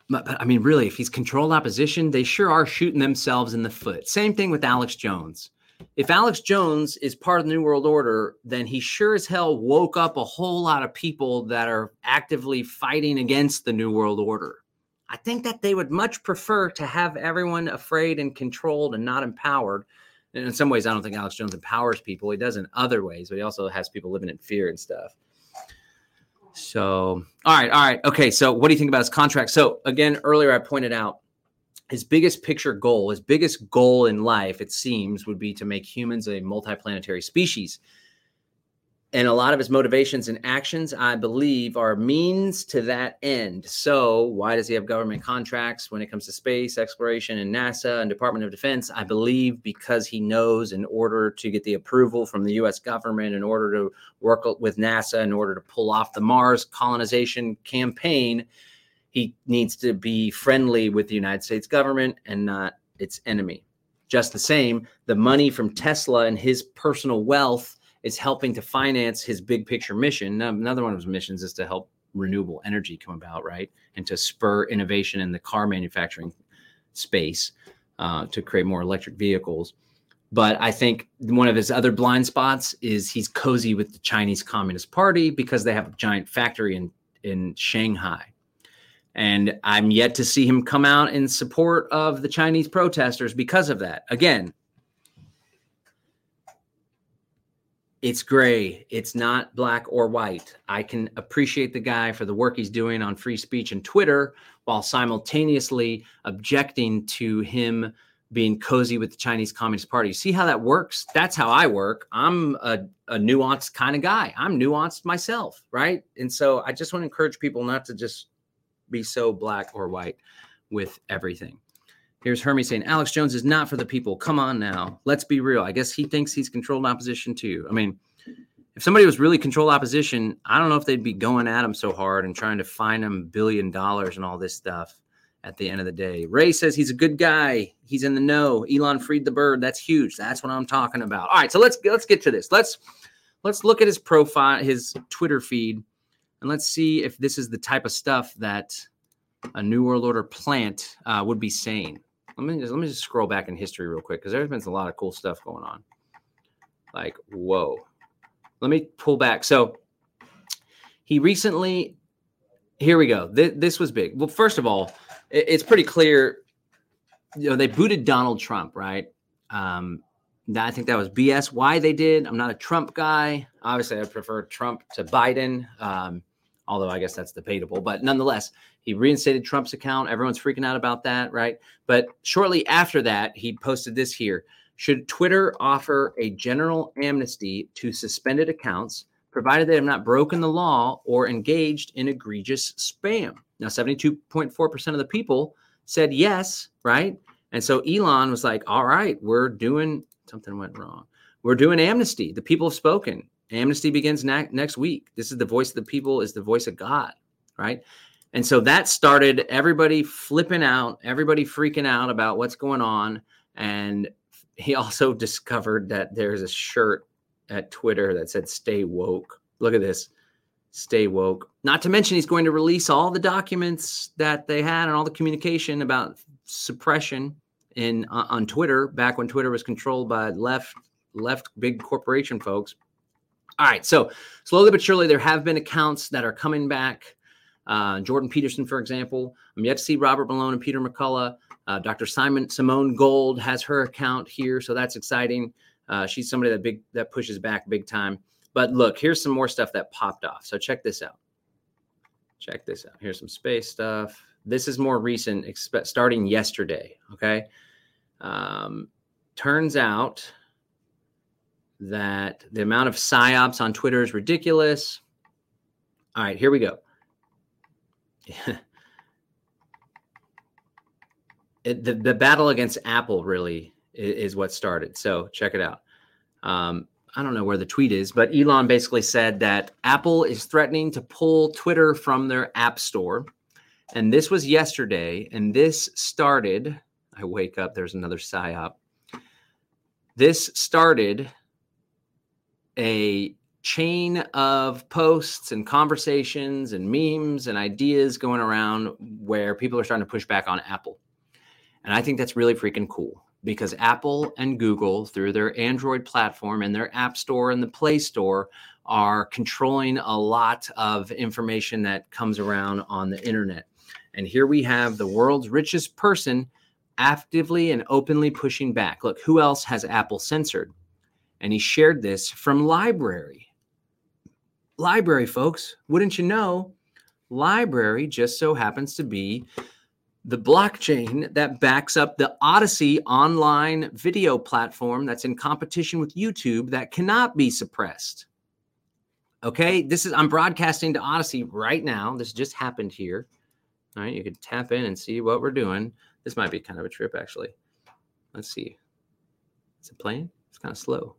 but, but, I mean, really, if he's controlled opposition, they sure are shooting themselves in the foot. Same thing with Alex Jones. If Alex Jones is part of the New World Order, then he sure as hell woke up a whole lot of people that are actively fighting against the New World Order. I think that they would much prefer to have everyone afraid and controlled and not empowered. And in some ways, I don't think Alex Jones empowers people. He does in other ways, but he also has people living in fear and stuff. So, all right, all right. Okay, so what do you think about his contract? So, again, earlier I pointed out his biggest picture goal, his biggest goal in life, it seems, would be to make humans a multiplanetary species and a lot of his motivations and actions, I believe, are means to that end. So, why does he have government contracts when it comes to space exploration and NASA and Department of Defense? I believe because he knows in order to get the approval from the US government, in order to work with NASA, in order to pull off the Mars colonization campaign, he needs to be friendly with the United States government and not its enemy. Just the same, the money from Tesla and his personal wealth is helping to finance his big picture mission. Another one of his missions is to help renewable energy come about, right? And to spur innovation in the car manufacturing space uh, to create more electric vehicles. But I think one of his other blind spots is he's cozy with the Chinese Communist Party because they have a giant factory in, in Shanghai. And I'm yet to see him come out in support of the Chinese protesters because of that. Again, it's gray. It's not black or white. I can appreciate the guy for the work he's doing on free speech and Twitter while simultaneously objecting to him being cozy with the Chinese Communist Party. See how that works? That's how I work. I'm a, a nuanced kind of guy. I'm nuanced myself, right? And so I just want to encourage people not to just be so black or white with everything. Here's Hermes saying Alex Jones is not for the people. Come on now. Let's be real. I guess he thinks he's controlled opposition too. I mean, if somebody was really controlled opposition, I don't know if they'd be going at him so hard and trying to fine him billion dollars and all this stuff at the end of the day. Ray says he's a good guy. He's in the know. Elon freed the bird. That's huge. That's what I'm talking about. All right, so let's let's get to this. Let's let's look at his profile, his Twitter feed, and let's see if this is the type of stuff that a New World Order plant uh, would be saying let me just let me just scroll back in history real quick because there's been a lot of cool stuff going on. Like, whoa. Let me pull back. So he recently, here we go. This, this was big. Well, first of all, it, it's pretty clear. You know, they booted Donald Trump, right? Um, I think that was BS. Why they did? I'm not a Trump guy. Obviously, I prefer Trump to Biden. Um, although I guess that's debatable. But nonetheless, he reinstated Trump's account. Everyone's freaking out about that, right? But shortly after that, he posted this here. Should Twitter offer a general amnesty to suspended accounts, provided they have not broken the law or engaged in egregious spam? Now, 72.4% of the people said yes, right? And so Elon was like, all right, we're doing something went wrong. We're doing amnesty. The people have spoken. Amnesty begins na- next week. This is the voice of the people, is the voice of God, right? And so that started everybody flipping out, everybody freaking out about what's going on. And he also discovered that there's a shirt at Twitter that said stay woke. Look at this. Stay woke. Not to mention he's going to release all the documents that they had and all the communication about suppression in uh, on Twitter back when Twitter was controlled by left left big corporation folks. All right, so slowly but surely, there have been accounts that are coming back. Uh, Jordan Peterson, for example. I'm yet to see Robert Malone and Peter McCullough. Uh, Dr. Simon Simone Gold has her account here, so that's exciting. Uh, she's somebody that big that pushes back big time. But look, here's some more stuff that popped off. So check this out. Check this out. Here's some space stuff. This is more recent, expect, starting yesterday. Okay. Um, turns out that the amount of psyops on Twitter is ridiculous. All right, here we go. it, the, the battle against Apple really is, is, what started. So check it out. Um, I don't know where the tweet is, but Elon basically said that Apple is threatening to pull Twitter from their app store. And this was yesterday. And this started, I wake up, there's another psyop. This started a chain of posts and conversations and memes and ideas going around where people are starting to push back on Apple. And I think that's really freaking cool because Apple and Google, through their Android platform and their App Store and the Play Store, are controlling a lot of information that comes around on the internet. And here we have the world's richest person actively and openly pushing back. Look, who else has Apple censored? And he shared this from LBRY. LBRY, folks, wouldn't you know? LBRY just so happens to be the blockchain that backs up the Odysee online video platform that's in competition with YouTube that cannot be suppressed. Okay, this is I'm broadcasting to Odysee right now. This just happened here. All right, you can tap in and see what we're doing. This might be kind of a trip, actually. Let's see. Is it playing? It's kind of slow.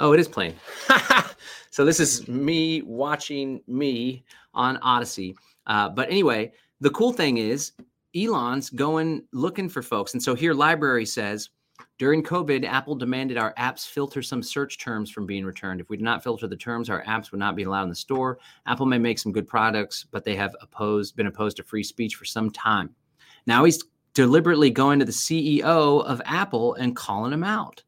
Oh, it is playing. so this is me watching me on Odysee. Uh, but anyway, the cool thing is Elon's going looking for folks. And so here, LBRY says during COVID, Apple demanded our apps filter some search terms from being returned. If we did not filter the terms, our apps would not be allowed in the store. Apple may make some good products, but they have opposed been opposed to free speech for some time. Now he's deliberately going to the CEO of Apple and calling him out.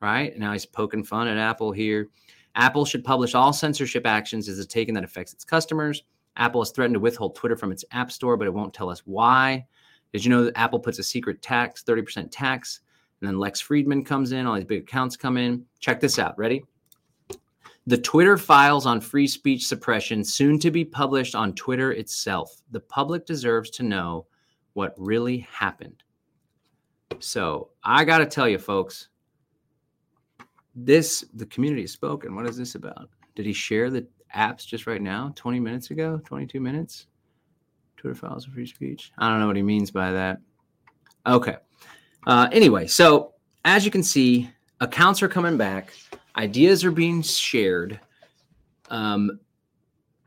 Right now he's poking fun at Apple here. Apple should publish all censorship actions as a taken that affects its customers. Apple has threatened to withhold Twitter from its App Store, but it won't tell us why. Did you know that Apple puts a secret tax, 30% tax? And then Lex Fridman comes in, all these big accounts come in. Check this out. Ready? The Twitter files on free speech suppression soon to be published on Twitter itself. The public deserves to know what really happened. So I got to tell you, folks, this, the community has spoken. What is this about? Did he share the apps just right now, 20 minutes ago, 22 minutes. Twitter files of free speech. I don't know what he means by that. Okay. Uh, anyway, so as you can see, accounts are coming back, ideas are being shared. Um,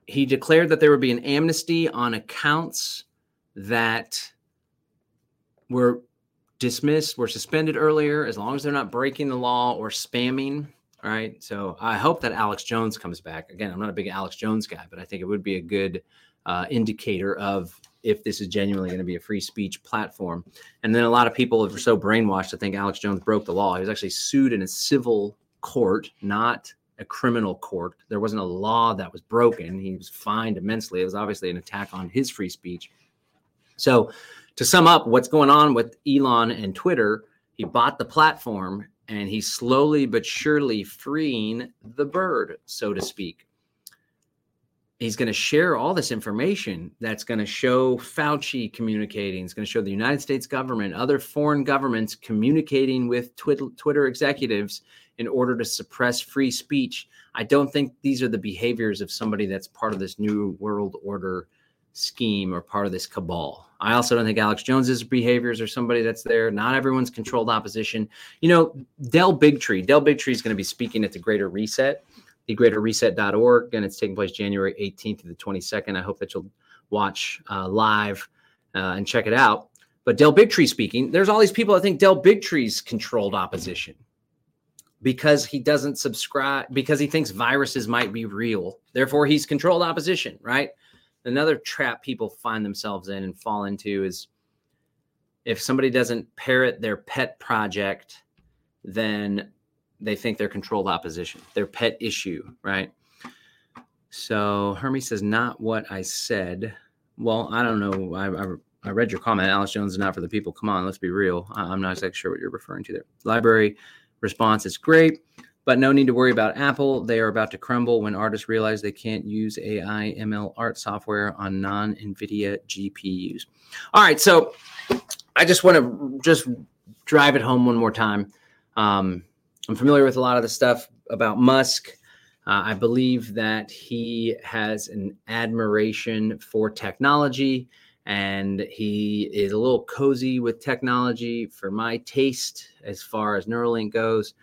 he declared that there would be an amnesty on accounts that were dismissed, were suspended earlier, as long as they're not breaking the law or spamming. All right. So I hope that Alex Jones comes back. Again, I'm not a big Alex Jones guy, but I think it would be a good uh, indicator of if this is genuinely going to be a free speech platform. And then a lot of people are so brainwashed to think Alex Jones broke the law. He was actually sued in a civil court, not a criminal court. There wasn't a law that was broken. He was fined immensely. It was obviously an attack on his free speech. So, to sum up what's going on with Elon and Twitter, he bought the platform and he's slowly but surely freeing the bird, so to speak. He's going to share all this information that's going to show Fauci communicating. It's going to show the United States government, other foreign governments communicating with Twitter executives in order to suppress free speech. I don't think these are the behaviors of somebody that's part of this new world order scheme or part of this cabal. I also don't think Alex Jones's behaviors are somebody that's there. Not everyone's controlled opposition. You know, Del Bigtree. Del Bigtree is going to be speaking at the Greater Reset, the greaterreset.org, and it's taking place January 18th to the 22nd. I hope that you'll watch uh, live uh, and check it out. But Del Bigtree speaking, there's all these people that think Del Bigtree's controlled opposition because he doesn't subscribe, because he thinks viruses might be real. Therefore, he's controlled opposition, right? Another trap people find themselves in and fall into is if somebody doesn't parrot their pet project, then they think they're controlled opposition, their pet issue, right? So Hermes says, not what I said. Well, I don't know. I, I, I, read your comment. Alice Jones is not for the people. Come on, let's be real. I'm not exactly sure what you're referring to there. LBRY response is great. But no need to worry about Apple. They are about to crumble when artists realize they can't use AI ML art software on non NVIDIA GPUs. All right, so I just want to just drive it home one more time. Um, I'm familiar with a lot of the stuff about Musk. Uh, I believe that he has an admiration for technology and he is a little cozy with technology for my taste as far as Neuralink goes.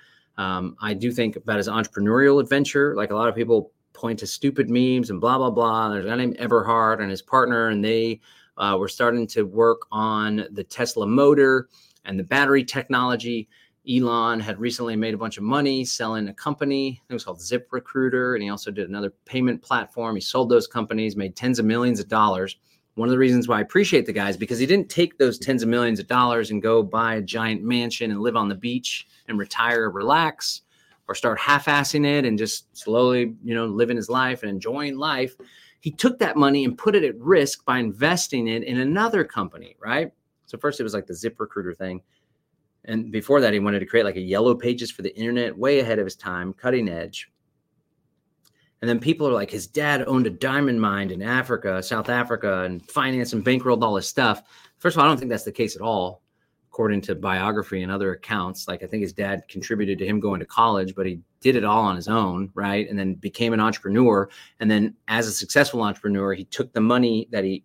Um, I do think about his entrepreneurial adventure. Like a lot of people point to stupid memes and blah, blah, blah. There's a guy named Eberhard and his partner, and they uh, were starting to work on the Tesla motor and the battery technology. Elon had recently made a bunch of money selling a company. It was called Zip Recruiter. And he also did another payment platform. He sold those companies, made tens of millions of dollars. One of the reasons why I appreciate the guy is because he didn't take those tens of millions of dollars and go buy a giant mansion and live on the beach and retire, relax, or start half-assing it and just slowly, you know, living his life and enjoying life. He took that money and put it at risk by investing it in another company, right? So first it was like the Zip Recruiter thing. And before that, he wanted to create like a yellow pages for the internet, way ahead of his time, cutting edge. And then people are like, his dad owned a diamond mine in Africa, South Africa, and financed and bankrolled all his stuff. First of all, I don't think that's the case at all, according to biography and other accounts. Like, I think his dad contributed to him going to college, but he did it all on his own, right? And then became an entrepreneur. And then, as a successful entrepreneur, he took the money that he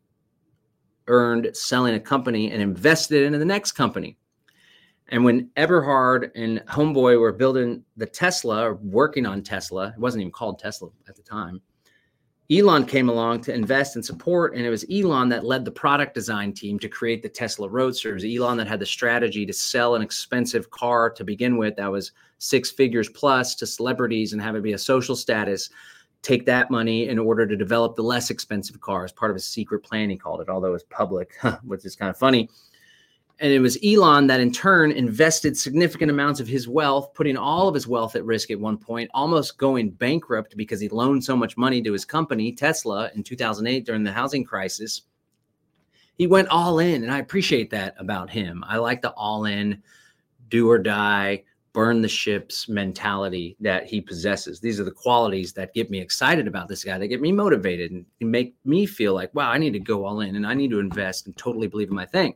earned selling a company and invested it into the next company. And when Eberhard and Homeboy were building the Tesla or working on Tesla, it wasn't even called Tesla at the time. Elon came along to invest and support, and it was Elon that led the product design team to create the Tesla Roadster. It was Elon that had the strategy to sell an expensive car to begin with that was six figures plus to celebrities and have it be a social status. Take that money in order to develop the less expensive car as part of a secret plan, he called it, although it's public, which is kind of funny. And it was Elon that in turn invested significant amounts of his wealth, putting all of his wealth at risk at one point, almost going bankrupt because he loaned so much money to his company, Tesla, in 2008 during the housing crisis. He went all in, and I appreciate that about him. I like the all in, do or die, burn the ships mentality that he possesses. These are the qualities that get me excited about this guy, that get me motivated and make me feel like, wow, I need to go all in and I need to invest and totally believe in my thing.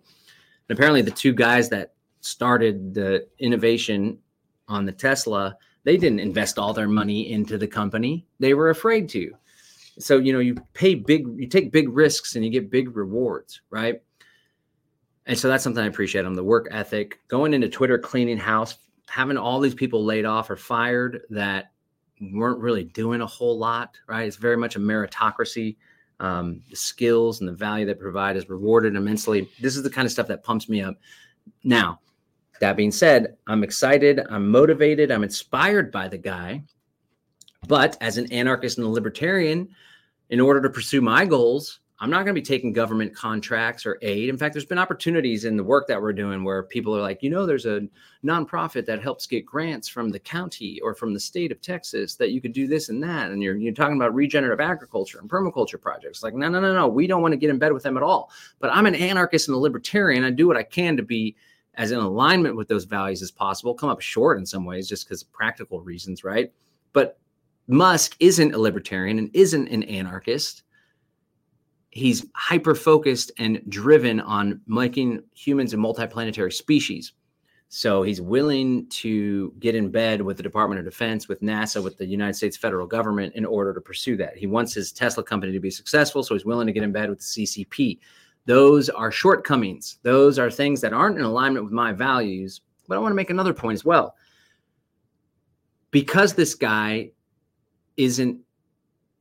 And apparently, the two guys that started the innovation on the Tesla, they didn't invest all their money into the company. They were afraid to. So, you know, you pay big, you take big risks and you get big rewards, right? And so that's something I appreciate on the work ethic. Going into Twitter, cleaning house, having all these people laid off or fired that weren't really doing a whole lot, right? It's very much a meritocracy um, the skills and the value they provide is rewarded immensely. This is the kind of stuff that pumps me up. Now, that being said, I'm excited, I'm motivated, I'm inspired by the guy. But as an anarchist and a libertarian, in order to pursue my goals, I'm not going to be taking government contracts or aid. In fact, there's been opportunities in the work that we're doing where people are like, you know, there's a nonprofit that helps get grants from the county or from the state of Texas that you could do this and that. And you're, you're talking about regenerative agriculture and permaculture projects. Like, no, no, no, no. We don't want to get in bed with them at all. But I'm an anarchist and a libertarian. I do what I can to be as in alignment with those values as possible. Come up short in some ways just because practical reasons, right? But Musk isn't a libertarian and isn't an anarchist he's hyper focused and driven on making humans a multiplanetary species. So he's willing to get in bed with the Department of Defense, with NASA, with the United States federal government in order to pursue that. He wants his Tesla company to be successful, so he's willing to get in bed with the CCP. Those are shortcomings. Those are things that aren't in alignment with my values. But I want to make another point as well. Because this guy isn't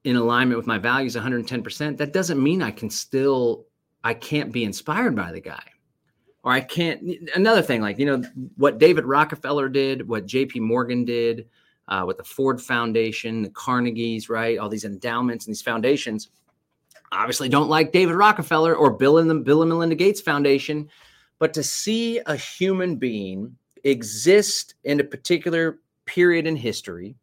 in alignment with my values 110%, that doesn't mean I can still, I can't be inspired by the guy. Or I can't, another thing, like, you know, what David Rockefeller did, what JP Morgan did, uh, with the Ford Foundation, the Carnegies, right? All these endowments and these foundations obviously don't like David Rockefeller or Bill and the Bill and Melinda Gates Foundation. But to see a human being exist in a particular period in history,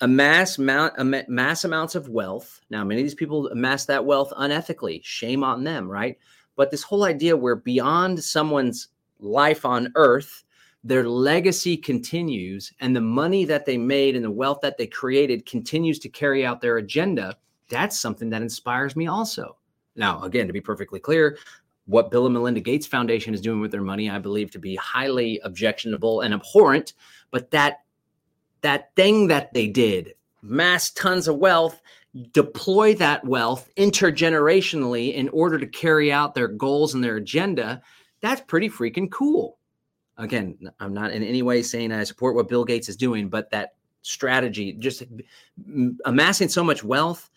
amass mount, mass amounts of wealth. Now, many of these people amass that wealth unethically. Shame on them, right? But this whole idea where beyond someone's life on earth, their legacy continues and the money that they made and the wealth that they created continues to carry out their agenda. That's something that inspires me also. Now, again, to be perfectly clear, what Bill and Melinda Gates Foundation is doing with their money, I believe to be highly objectionable and abhorrent. But that that thing that they did mass tons of wealth, deploy that wealth intergenerationally in order to carry out their goals and their agenda, that's pretty freaking cool. Again, I'm not in any way saying I support what Bill Gates is doing, but that strategy, just amassing so much wealth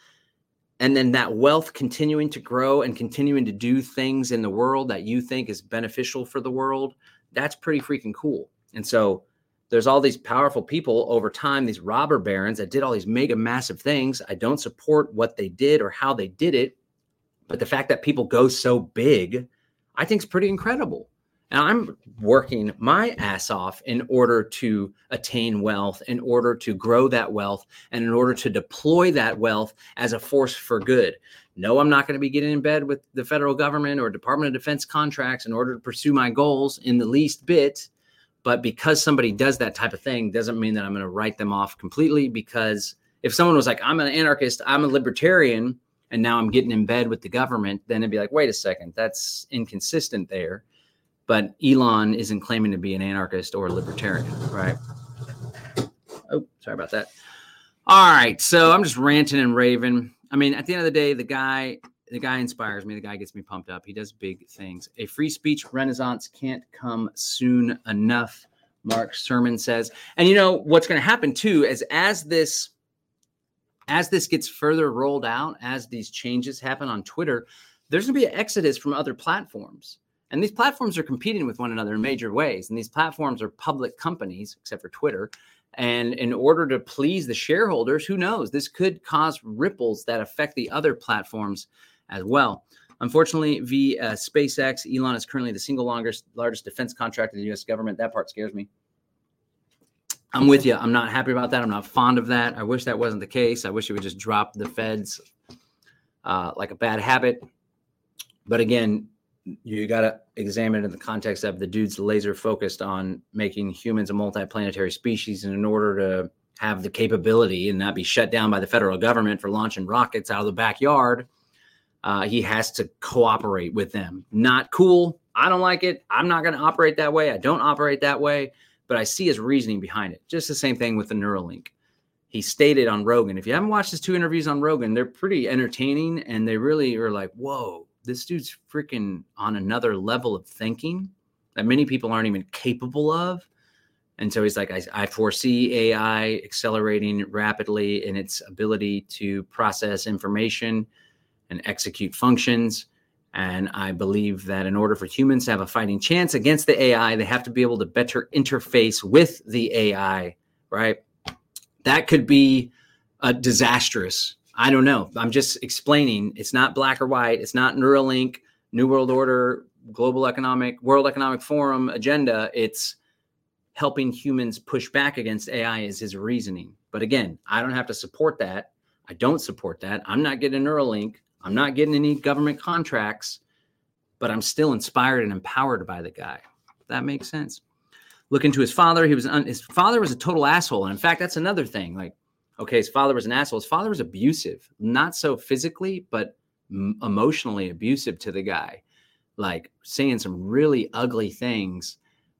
and then that wealth continuing to grow and continuing to do things in the world that you think is beneficial for the world, that's pretty freaking cool. And so there's all these powerful people over time, these robber barons that did all these mega massive things. I don't support what they did or how they did it, but the fact that people go so big, I think is pretty incredible. And I'm working my ass off in order to attain wealth, in order to grow that wealth, and in order to deploy that wealth as a force for good. No, I'm not going to be getting in bed with the federal government or Department of Defense contracts in order to pursue my goals in the least bit. But because somebody does that type of thing doesn't mean that I'm going to write them off completely. Because if someone was like, I'm an anarchist, I'm a libertarian, and now I'm getting in bed with the government, then it'd be like, wait a second, that's inconsistent there. But Elon isn't claiming to be an anarchist or a libertarian, right? Oh, sorry about that. All right. So I'm just ranting and raving. I mean, at the end of the day, the guy the guy inspires me. The guy gets me pumped up. He does big things. A free speech renaissance can't come soon enough. Mark Surman says, and you know what's going to happen too is as this as this gets further rolled out, as these changes happen on Twitter, there's going to be an exodus from other platforms. And these platforms are competing with one another in major ways. And these platforms are public companies, except for Twitter. And in order to please the shareholders, who knows? This could cause ripples that affect the other platforms as well. Unfortunately, via uh, SpaceX, Elon is currently the single longest, largest defense contract in the U.S. government. That part scares me. I'm with you. I'm not happy about that. I'm not fond of that. I wish that wasn't the case. I wish it would just drop the feds uh, like a bad habit. But again, you got to examine it in the context of the dude's laser focused on making humans a multiplanetary species. And in order to have the capability and not be shut down by the federal government for launching rockets out of the backyard, uh, he has to cooperate with them. Not cool. I don't like it. I'm not going to operate that way. I don't operate that way, but I see his reasoning behind it. Just the same thing with the Neuralink. He stated on Rogan. If you haven't watched his two interviews on Rogan, they're pretty entertaining and they really are like, whoa, this dude's freaking on another level of thinking that many people aren't even capable of. And so he's like, I, I, foresee AI accelerating rapidly in its ability to process information and execute functions. And I believe that in order for humans to have a fighting chance against the AI, they have to be able to better interface with the AI, right? That could be a disastrous. I don't know. I'm just explaining. It's not black or white. It's not Neuralink, New World Order, Global Economic, World Economic Forum agenda. It's helping humans push back against AI is his reasoning. But again, I don't have to support that. I don't support that. I'm not getting Neuralink. I'm not getting any government contracts, but I'm still inspired and empowered by the guy. That makes sense. Look into his father. He was un- his father was a total asshole, and in fact, that's another thing. Like, okay, his father was an asshole. His father was abusive, not so physically, but m- emotionally abusive to the guy, like saying some really ugly things.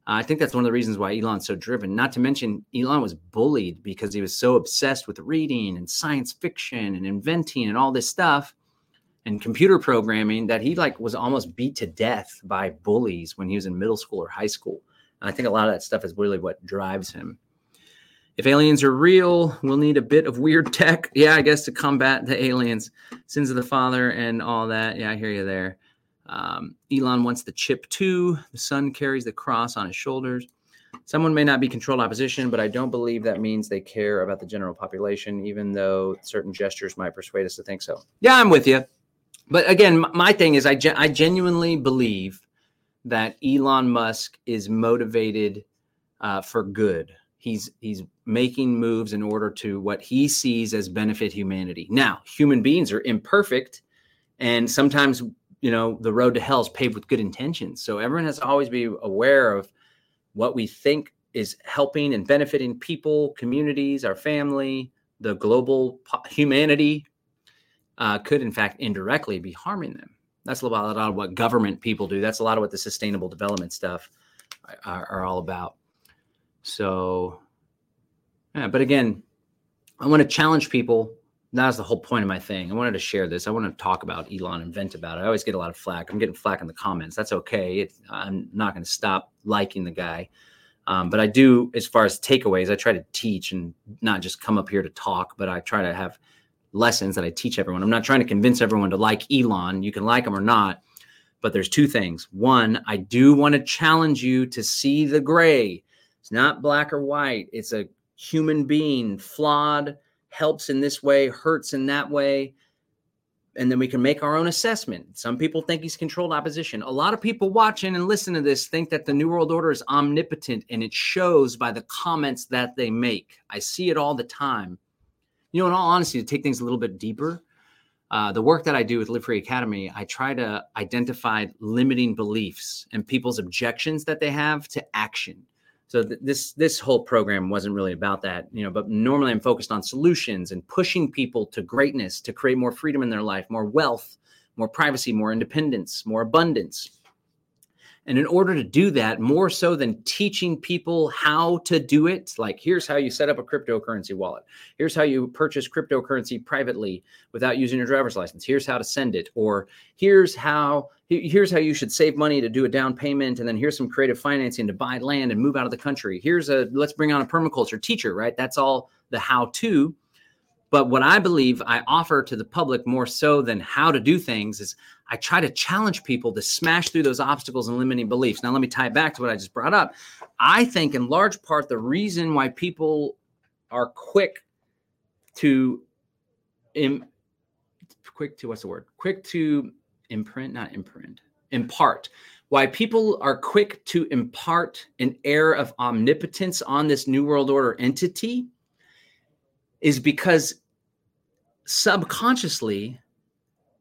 I think that's one of the reasons why Elon's so driven. Not to mention, Elon was bullied because he was so obsessed with reading and science fiction and inventing and all this stuff and computer programming that he like was almost beat to death by bullies when he was in middle school or high school. And I think a lot of that stuff is really what drives him. If aliens are real, we'll need a bit of weird tech. Yeah, I guess to combat the aliens, sins of the father, and all that. Yeah, I hear you there. Um, Elon wants the chip too. The son carries the cross on his shoulders. Someone may not be controlled opposition, but I don't believe that means they care about the general population, even though certain gestures might persuade us to think so. Yeah, I'm with you but again, my thing is, I, I genuinely believe that Elon Musk is motivated uh, for good. He's he's making moves in order to what he sees as benefit humanity. Now, human beings are imperfect, and sometimes you know the road to hell is paved with good intentions. So everyone has to always be aware of what we think is helping and benefiting people, communities, our family, the global po- humanity, uh, could in fact indirectly be harming them. That's a lot, of what government people do. That's a lot of what the sustainable development stuff are, are all about. So, yeah, but again, I want to challenge people. That was the whole point of my thing. I wanted to share this. I want to talk about Elon and vent about it. I always get a lot of flack. I'm getting flack in the comments. That's okay. I'm not going to stop liking the guy. Um, but I do, as far as takeaways, I try to teach and not just come up here to talk, but I try to have lessons that I teach everyone. I'm not trying to convince everyone to like Elon. You can like him or not, but there's two things. One, I do want to challenge you to see the gray. It's not black or white. It's a human being, flawed, helps in this way, hurts in that way. And then we can make our own assessment. Some people think he's controlled opposition. A lot of people watching and listen to this think that the New World Order is omnipotent, and it shows by the comments that they make. I see it all the time you know, in all honesty, to take things a little bit deeper, uh, the work that I do with Live Free Academy, I try to identify limiting beliefs and people's objections that they have to action. So th- this this whole program wasn't really about that, you know. But normally, I'm focused on solutions and pushing people to greatness, to create more freedom in their life, more wealth, more privacy, more independence, more abundance. And in order to do that, more so than teaching people how to do it, like here's how you set up a cryptocurrency wallet, here's how you purchase cryptocurrency privately without using your driver's license, here's how to send it, or here's how here's how you should save money to do a down payment, and then here's some creative financing to buy land and move out of the country. Here's a let's bring on a permaculture teacher, right? That's all the how to. But what I believe I offer to the public more so than how to do things is I try to challenge people to smash through those obstacles and limiting beliefs. Now, let me tie it back to what I just brought up. I think, in large part, the reason why people are quick to Im, quick to what's the word? Quick to imprint, not imprint, impart. Why people are quick to impart an air of omnipotence on this New World Order entity is because subconsciously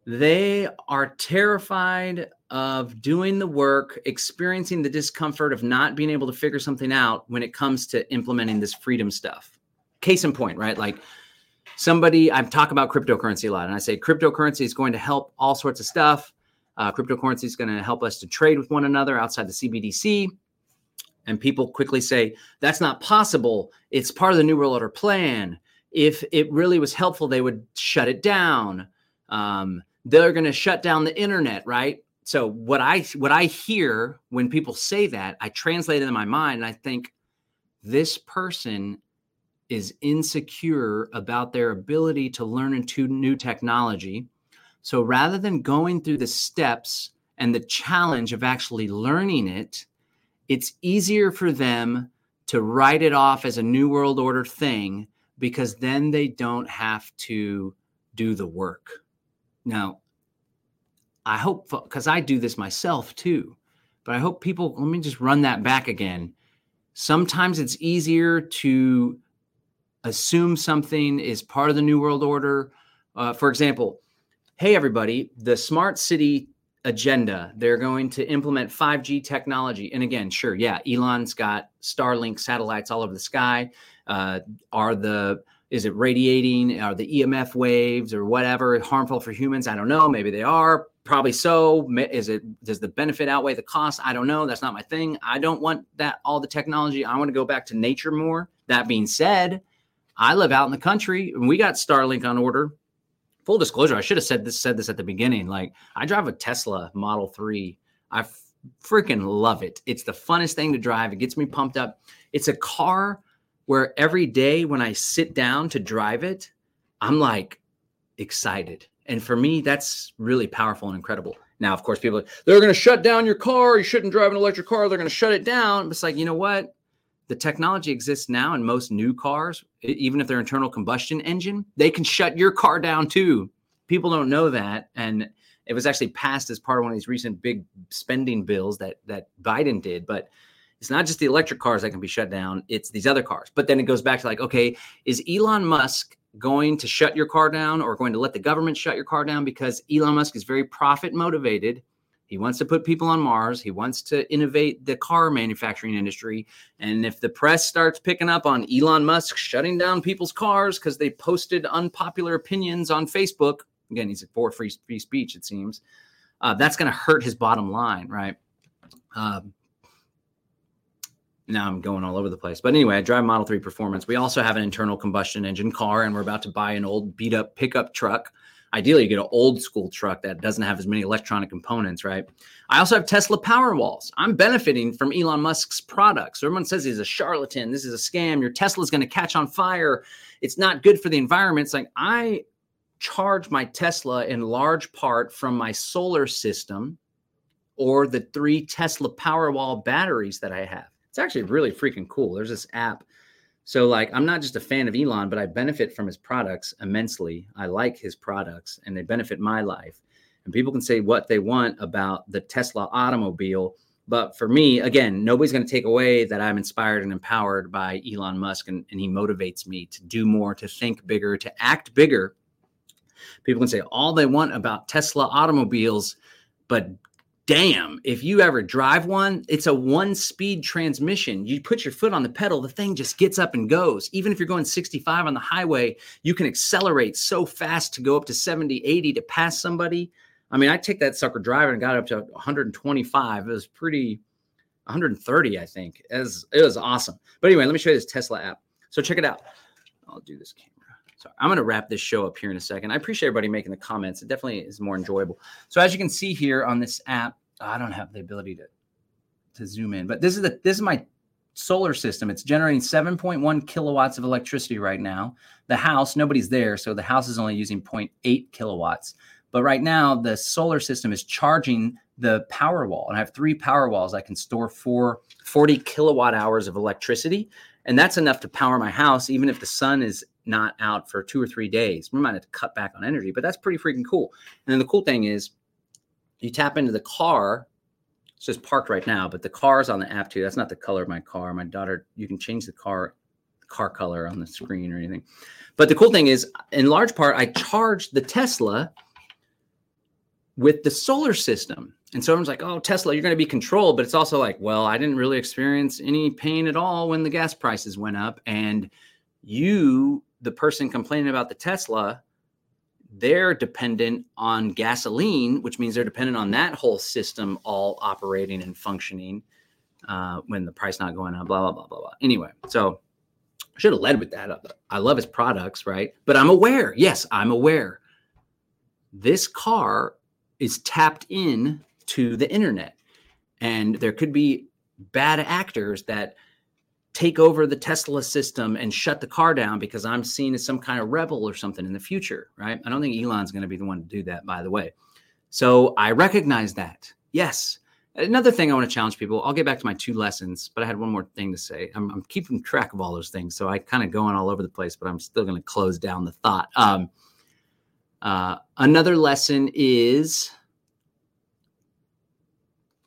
they are terrified of doing the work, experiencing the discomfort of not being able to figure something out when it comes to implementing this freedom stuff. Case in point, right? Like somebody, I've talked about cryptocurrency a lot, and I say cryptocurrency is going to help all sorts of stuff. Uh, cryptocurrency is going to help us to trade with one another outside the CBDC. And people quickly say, that's not possible. It's part of the New World Order plan if it really was helpful, they would shut it down. Um, they're going to shut down the internet, right? So what I what I hear when people say that, I translate it in my mind, and I think this person is insecure about their ability to learn into new technology. So rather than going through the steps and the challenge of actually learning it, it's easier for them to write it off as a new world order thing because then they don't have to do the work. Now, I hope because I do this myself too, but I hope people let me just run that back again. Sometimes it's easier to assume something is part of the New World Order. Uh, for example, hey, everybody, the smart city agenda, they're going to implement 5G technology. And again, sure, yeah, Elon's got Starlink satellites all over the sky. Uh, are the is it radiating? Are the EMF waves or whatever harmful for humans? I don't know. Maybe they are. Probably so. Is it? Does the benefit outweigh the cost? I don't know. That's not my thing. I don't want that all the technology. I want to go back to nature more. That being said, I live out in the country and we got Starlink on order. Full disclosure, I should have said this said this at the beginning. Like I drive a Tesla Model 3. I freaking love it. It's the funnest thing to drive. It gets me pumped up. It's a car where every day when I sit down to drive it, I'm like excited. And for me, that's really powerful and incredible. Now, of course, people they're going to shut down your car. You shouldn't drive an electric car. They're going to shut it down. It's like you know what? The technology exists now in most new cars, even if they're internal combustion engine. They can shut your car down too. People don't know that, and it was actually passed as part of one of these recent big spending bills that that Biden did. But it's not just the electric cars that can be shut down, it's these other cars. But then it goes back to like, okay, is Elon Musk going to shut your car down or going to let the government shut your car down because Elon Musk is very profit motivated? He wants to put people on Mars. He wants to innovate the car manufacturing industry. And if the press starts picking up on Elon Musk shutting down people's cars because they posted unpopular opinions on Facebook, again, he's for free, free speech, it seems, uh, that's going to hurt his bottom line, right? Um, now I'm going all over the place. But anyway, I drive Model 3 Performance. We also have an internal combustion engine car, and we're about to buy an old beat up pickup truck. Ideally, you get an old school truck that doesn't have as many electronic components, right? I also have Tesla Powerwalls. I'm benefiting from Elon Musk's products. Everyone says he's a charlatan. This is a scam. Your Tesla's going to catch on fire. It's not good for the environment. It's like I charge my Tesla in large part from my solar system or the three Tesla Powerwall batteries that I have. It's actually really freaking cool. There's this app. So, like, I'm not just a fan of Elon, but I benefit from his products immensely. I like his products and they benefit my life. And people can say what they want about the Tesla automobile. But for me, again, nobody's going to take away that I'm inspired and empowered by Elon Musk and, and he motivates me to do more, to think bigger, to act bigger. People can say all they want about Tesla automobiles, but damn, if you ever drive one, it's a one speed transmission. You put your foot on the pedal, the thing just gets up and goes. Even if you're going 65 on the highway, you can accelerate so fast to go up to 70, 80 to pass somebody. I mean, I take that sucker driving and got up to 125. It was pretty 130, I think. It was, it was awesome. But anyway, let me show you this Tesla app. So check it out. I'll do this camera. So I'm going to wrap this show up here in a second. I appreciate everybody making the comments. It definitely is more enjoyable. So as you can see here on this app, oh, I don't have the ability to to zoom in, but this is the this is my solar system. It's generating 7.1 kilowatts of electricity right now. The house, nobody's there, so the house is only using 0.8 kilowatts. But right now, the solar system is charging the power wall. And I have three power walls. I can store four 40 kilowatt hours of electricity. And that's enough to power my house, even if the sun is not out for two or three days. We might have to cut back on energy, but that's pretty freaking cool. And then the cool thing is, you tap into the car. It's just parked right now, but the car is on the app too. That's not the color of my car. My daughter, you can change the car car color on the screen or anything. But the cool thing is, in large part, I charged the Tesla with the solar system. And so everyone's like, oh, Tesla, you're going to be controlled. But it's also like, well, I didn't really experience any pain at all when the gas prices went up. And you, the person complaining about the Tesla, they're dependent on gasoline, which means they're dependent on that whole system all operating and functioning uh, when the price not going up, blah, blah, blah, blah, blah. Anyway, so I should have led with that. I love his products, right? But I'm aware. Yes, I'm aware. This car is tapped in to the internet. And there could be bad actors that take over the Tesla system and shut the car down because I'm seen as some kind of rebel or something in the future, right? I don't think Elon's going to be the one to do that, by the way. So I recognize that. Yes. Another thing I want to challenge people, I'll get back to my two lessons, but I had one more thing to say. I'm, I'm keeping track of all those things. So I kind of going all over the place, but I'm still going to close down the thought. Um, uh, another lesson is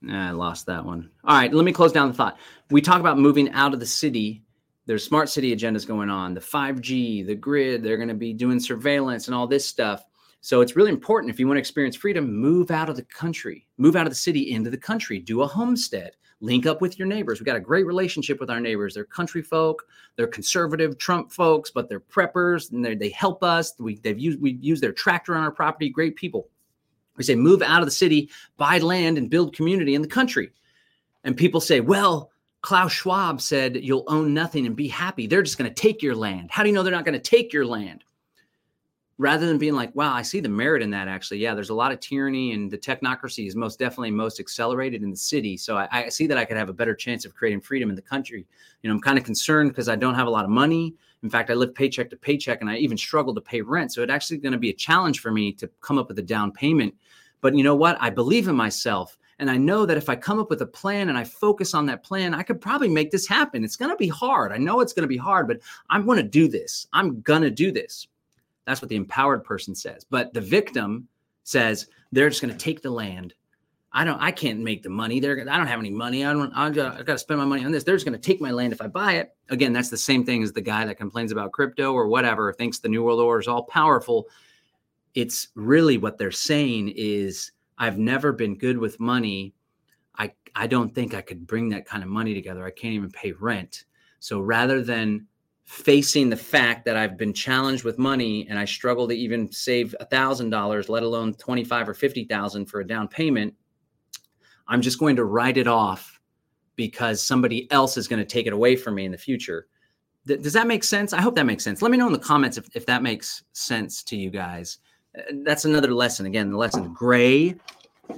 I lost that one. All right, let me close down the thought. We talk about moving out of the city. There's smart city agendas going on, the 5G, the grid, they're going to be doing surveillance and all this stuff. So it's really important if you want to experience freedom, move out of the country, move out of the city into the country, do a homestead, link up with your neighbors. We've got a great relationship with our neighbors. They're country folk, they're conservative Trump folks, but they're preppers and they help us. We, they've used, we've used their tractor on our property, great people. We say move out of the city, buy land, and build community in the country. And people say, well, Klaus Schwab said you'll own nothing and be happy. They're just going to take your land. How do you know they're not going to take your land? Rather than being like, wow, I see the merit in that actually. Yeah, there's a lot of tyranny and the technocracy is most definitely most accelerated in the city. So I, I see that I could have a better chance of creating freedom in the country. You know, I'm kind of concerned because I don't have a lot of money. In fact, I live paycheck to paycheck and I even struggle to pay rent. So it's actually going to be a challenge for me to come up with a down payment. But you know what? I believe in myself. And I know that if I come up with a plan and I focus on that plan, I could probably make this happen. It's going to be hard. I know it's going to be hard, but I'm going to do this. I'm going to do this. That's what the empowered person says. But the victim says they're just going to take the land. I don't. I can't make the money. They're. I don't have any money. I don't. I got, I got to spend my money on this. They're just going to take my land if I buy it. Again, that's the same thing as the guy that complains about crypto or whatever. Thinks the new world order is all powerful. It's really what they're saying is I've never been good with money. I I don't think I could bring that kind of money together. I can't even pay rent. So rather than facing the fact that I've been challenged with money and I struggle to even save a thousand dollars, let alone 25 or 50,000 for a down payment, I'm just going to write it off because somebody else is going to take it away from me in the future. Th- does that make sense? I hope that makes sense. Let me know in the comments if, if that makes sense to you guys. That's another lesson. Again, the lesson gray,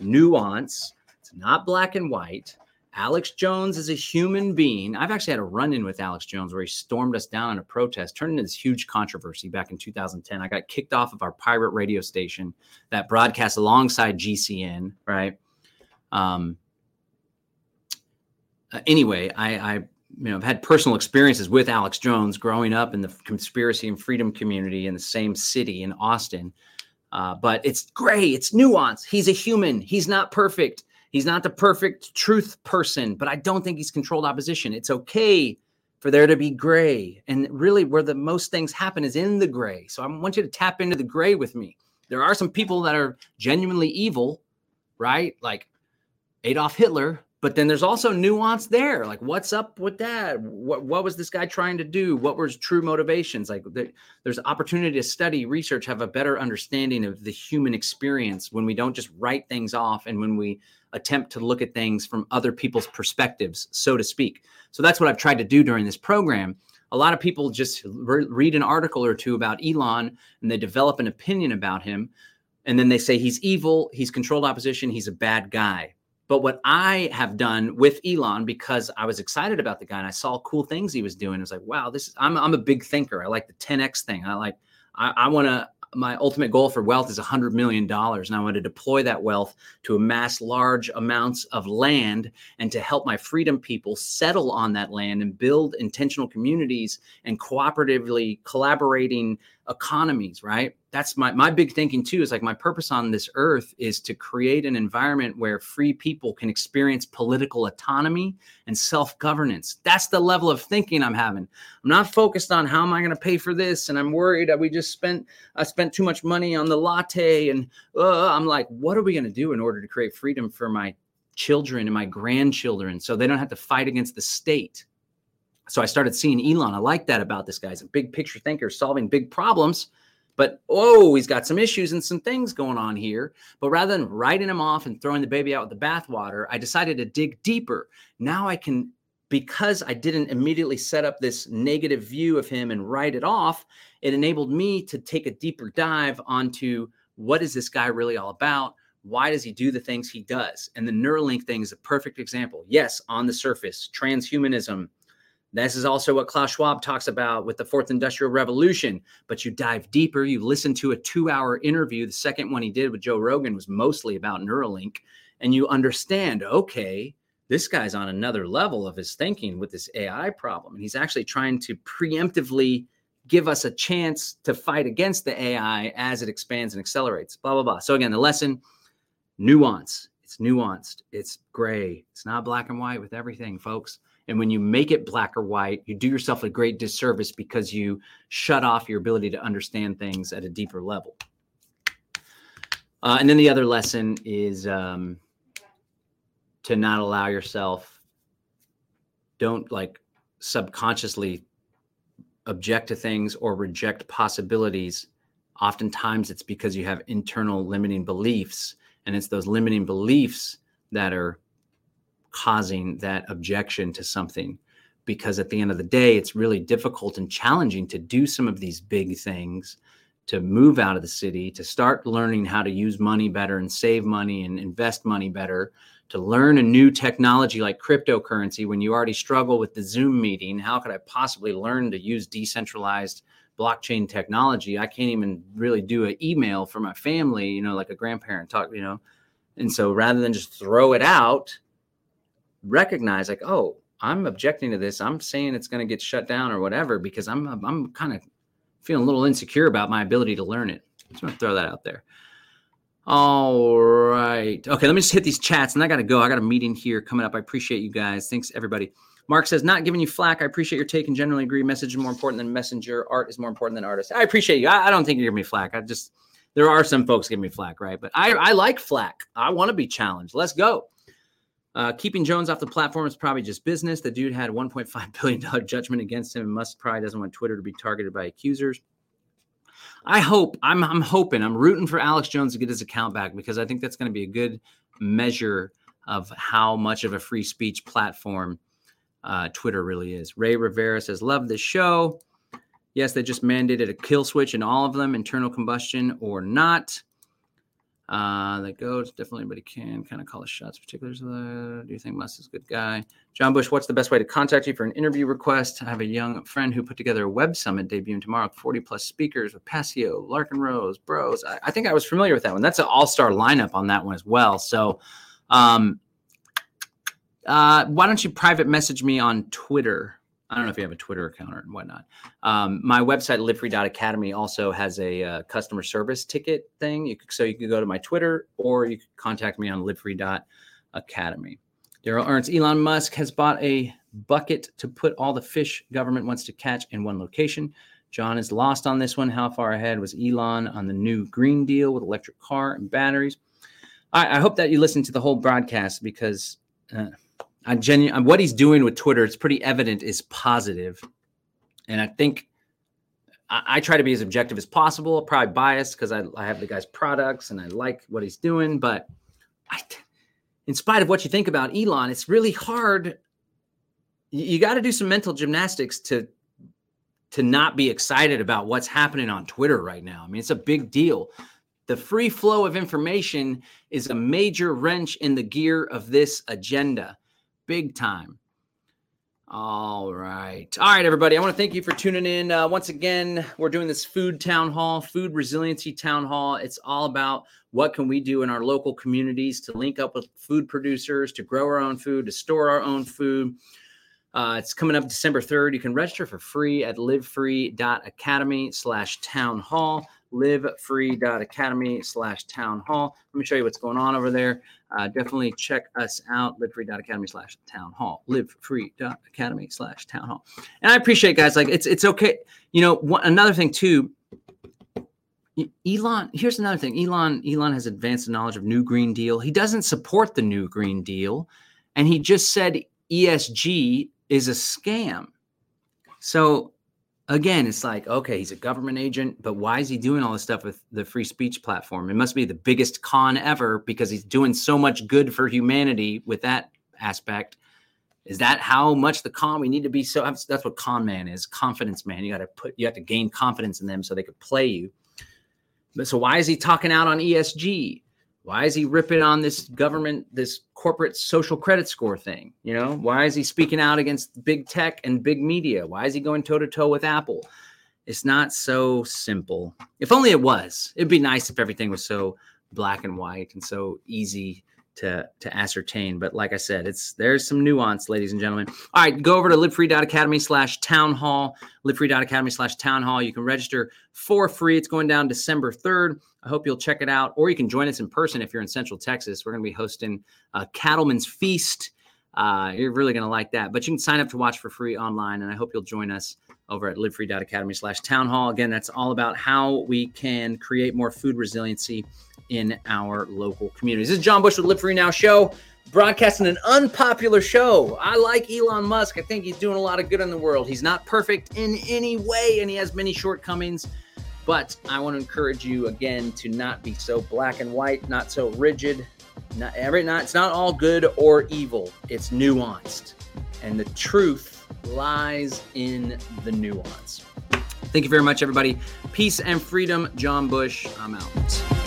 nuance. It's not black and white. Alex Jones is a human being. I've actually had a run in with Alex Jones where he stormed us down in a protest, turned into this huge controversy back in 2010. I got kicked off of our pirate radio station that broadcasts alongside GCN, right? Um, uh, anyway, I, I you know, I've had personal experiences with Alex Jones growing up in the conspiracy and freedom community in the same city in Austin. Uh, but it's gray, it's nuance. He's a human. He's not perfect. He's not the perfect truth person, but I don't think he's controlled opposition. It's okay for there to be gray. And really, where the most things happen is in the gray. So I want you to tap into the gray with me. There are some people that are genuinely evil, right? Like Adolf Hitler, but then there's also nuance there like what's up with that? What, what was this guy trying to do? What was true motivations? Like there's opportunity to study research have a better understanding of the human experience when we don't just write things off and when we attempt to look at things from other people's perspectives so to speak. So that's what i've tried to do during this program. A lot of people just re- read an article or two about elon and they develop an opinion about him and then they say he's evil he's controlled opposition he's a bad guy but what I have done with Elon, because I was excited about the guy and I saw cool things he was doing, I was like, wow, this is, I'm, I'm a big thinker. I like the 10X thing. I like, I, I want to, my ultimate goal for wealth is $100 million. And I want to deploy that wealth to amass large amounts of land and to help my freedom people settle on that land and build intentional communities and cooperatively collaborating economies, right? That's my my big thinking too is like my purpose on this earth is to create an environment where free people can experience political autonomy and self-governance. That's the level of thinking I'm having. I'm not focused on how am I going to pay for this and I'm worried that we just spent I spent too much money on the latte and uh, I'm like what are we going to do in order to create freedom for my children and my grandchildren so they don't have to fight against the state so I started seeing Elon. I like that about this guy. He's a big picture thinker, solving big problems. But oh, he's got some issues and some things going on here. But rather than writing him off and throwing the baby out with the bathwater, I decided to dig deeper. Now I can, because I didn't immediately set up this negative view of him and write it off, it enabled me to take a deeper dive onto what is this guy really all about? Why does he do the things he does? And the Neuralink thing is a perfect example. Yes, on the surface, transhumanism, this is also what Klaus Schwab talks about with the fourth industrial revolution. But you dive deeper, you listen to a two hour interview. The second one he did with Joe Rogan was mostly about Neuralink. And you understand, okay, this guy's on another level of his thinking with this AI problem. And he's actually trying to preemptively give us a chance to fight against the AI as it expands and accelerates, blah, blah, blah. So, again, the lesson nuance. It's nuanced, it's gray, it's not black and white with everything, folks. And when you make it black or white, you do yourself a great disservice because you shut off your ability to understand things at a deeper level. Uh, and then the other lesson is um, to not allow yourself, don't like subconsciously object to things or reject possibilities. Oftentimes it's because you have internal limiting beliefs, and it's those limiting beliefs that are causing that objection to something. Because at the end of the day it's really difficult and challenging to do some of these big things to move out of the city to start learning how to use money better and save money and invest money better to learn a new technology like cryptocurrency when you already struggle with the zoom meeting. How could i possibly learn to use decentralized blockchain technology? I can't even really do an email for my family you know like a grandparent talk you know? And so rather than just throw it out recognize like, oh, I'm objecting to this. I'm saying it's going to get shut down or whatever because I'm I'm kind of feeling a little insecure about my ability to learn it. Just want to throw that out there. All right. Okay, let me just hit these chats and I got to go. I got a meeting here coming up. I appreciate you guys. Thanks, everybody. Mark says, not giving you flack. I appreciate your take and generally agree. Message is more important than messenger. Art is more important than artist. I appreciate you. I, I don't think you're giving me flack. I just, there are some folks giving me flack, right? But I, I like flack. I want to be challenged. Let's go. Uh, keeping Jones off the platform is probably just business. The dude had $1.5 billion judgment against him and Musk probably doesn't want Twitter to be targeted by accusers. I hope, I'm, I'm hoping, I'm rooting for Alex Jones to get his account back because I think that's going to be a good measure of how much of a free speech platform uh, Twitter really is. Ray Rivera says, Love this show. Yes, they just mandated a kill switch in all of them, internal combustion or not. Uh, that goes definitely anybody can kind of call the shots. Particulars. Uh, do you think Musk is a good guy? John Bush, what's the best way to contact you for an interview request? I have a young friend who put together a web summit debuting tomorrow, 40 plus speakers with Passio, Larken Rose, Broze. I, I think I was familiar with that one. That's an all star lineup on that one as well. So, um, uh, why don't you private message me on Twitter? I don't know if you have a Twitter account or whatnot. Um, my website, livefree.academy, also has a uh, customer service ticket thing. You could, so you could go to my Twitter or you could contact me on livefree.academy. Daryl Ernst, Elon Musk has bought a bucket to put all the fish government wants to catch in one location. John is lost on this one. How far ahead was Elon on the new Green Deal with electric car and batteries? I, I hope that you listened to the whole broadcast because uh, Genuine uh, what he's doing with Twitter, it's pretty evident is positive. And I think I, I try to be as objective as possible, probably biased because I, I have the guy's products and I like what he's doing. But I, in spite of what you think about Elon, it's really hard. You, you got to do some mental gymnastics to to not be excited about what's happening on Twitter right now. I mean, it's a big deal. The free flow of information is a major wrench in the gear of this agenda big time. All right. All right, everybody. I want to thank you for tuning in. Uh, once again, we're doing this food town hall, food resiliency town hall. It's all about what can we do in our local communities to link up with food producers, to grow our own food, to store our own food. Uh, it's coming up December 3rd. You can register for free at livefree.academy slash town hall livefree.academy slash town hall. Let me show you what's going on over there. Uh, definitely check us out, livefree.academy slash town hall, livefree.academy slash town hall. And I appreciate guys, like it's, it's okay. You know, one, another thing too, Elon, here's another thing. Elon, Elon has advanced knowledge of new green deal. He doesn't support the new green deal. And he just said ESG is a scam. So again, it's like, okay, he's a government agent, but why is he doing all this stuff with the free speech platform? It must be the biggest con ever because he's doing so much good for humanity with that aspect. Is that how much the con we need to be? So that's what con man is confidence man. You got to put, you have to gain confidence in them so they could play you. But so why is he talking out on ESG? Why is he ripping on this government, this corporate social credit score thing? You know, why is he speaking out against big tech and big media? Why is he going toe to toe with Apple? It's not so simple. If only it was. It'd be nice if everything was so black and white and so easy to to ascertain. But like I said, it's there's some nuance, ladies and gentlemen. All right, go over to livefree.academy slash town hall, livefree.academy slash town hall. You can register for free. It's going down December 3rd. I hope you'll check it out, or you can join us in person if you're in Central Texas. We're going to be hosting a Cattleman's Feast. Uh, you're really going to like that. But you can sign up to watch for free online, and I hope you'll join us over at livefree.academy slash town hall. Again, that's all about how we can create more food resiliency in our local communities. This is John Bush with Live Free Now Show, broadcasting an unpopular show. I like Elon Musk. I think he's doing a lot of good in the world. He's not perfect in any way, and he has many shortcomings. But I want to encourage you again to not be so black and white, not so rigid. Not every not it's not all good or evil. It's nuanced. And the truth lies in the nuance. Thank you very much, everybody. Peace and freedom. John Bush. I'm out.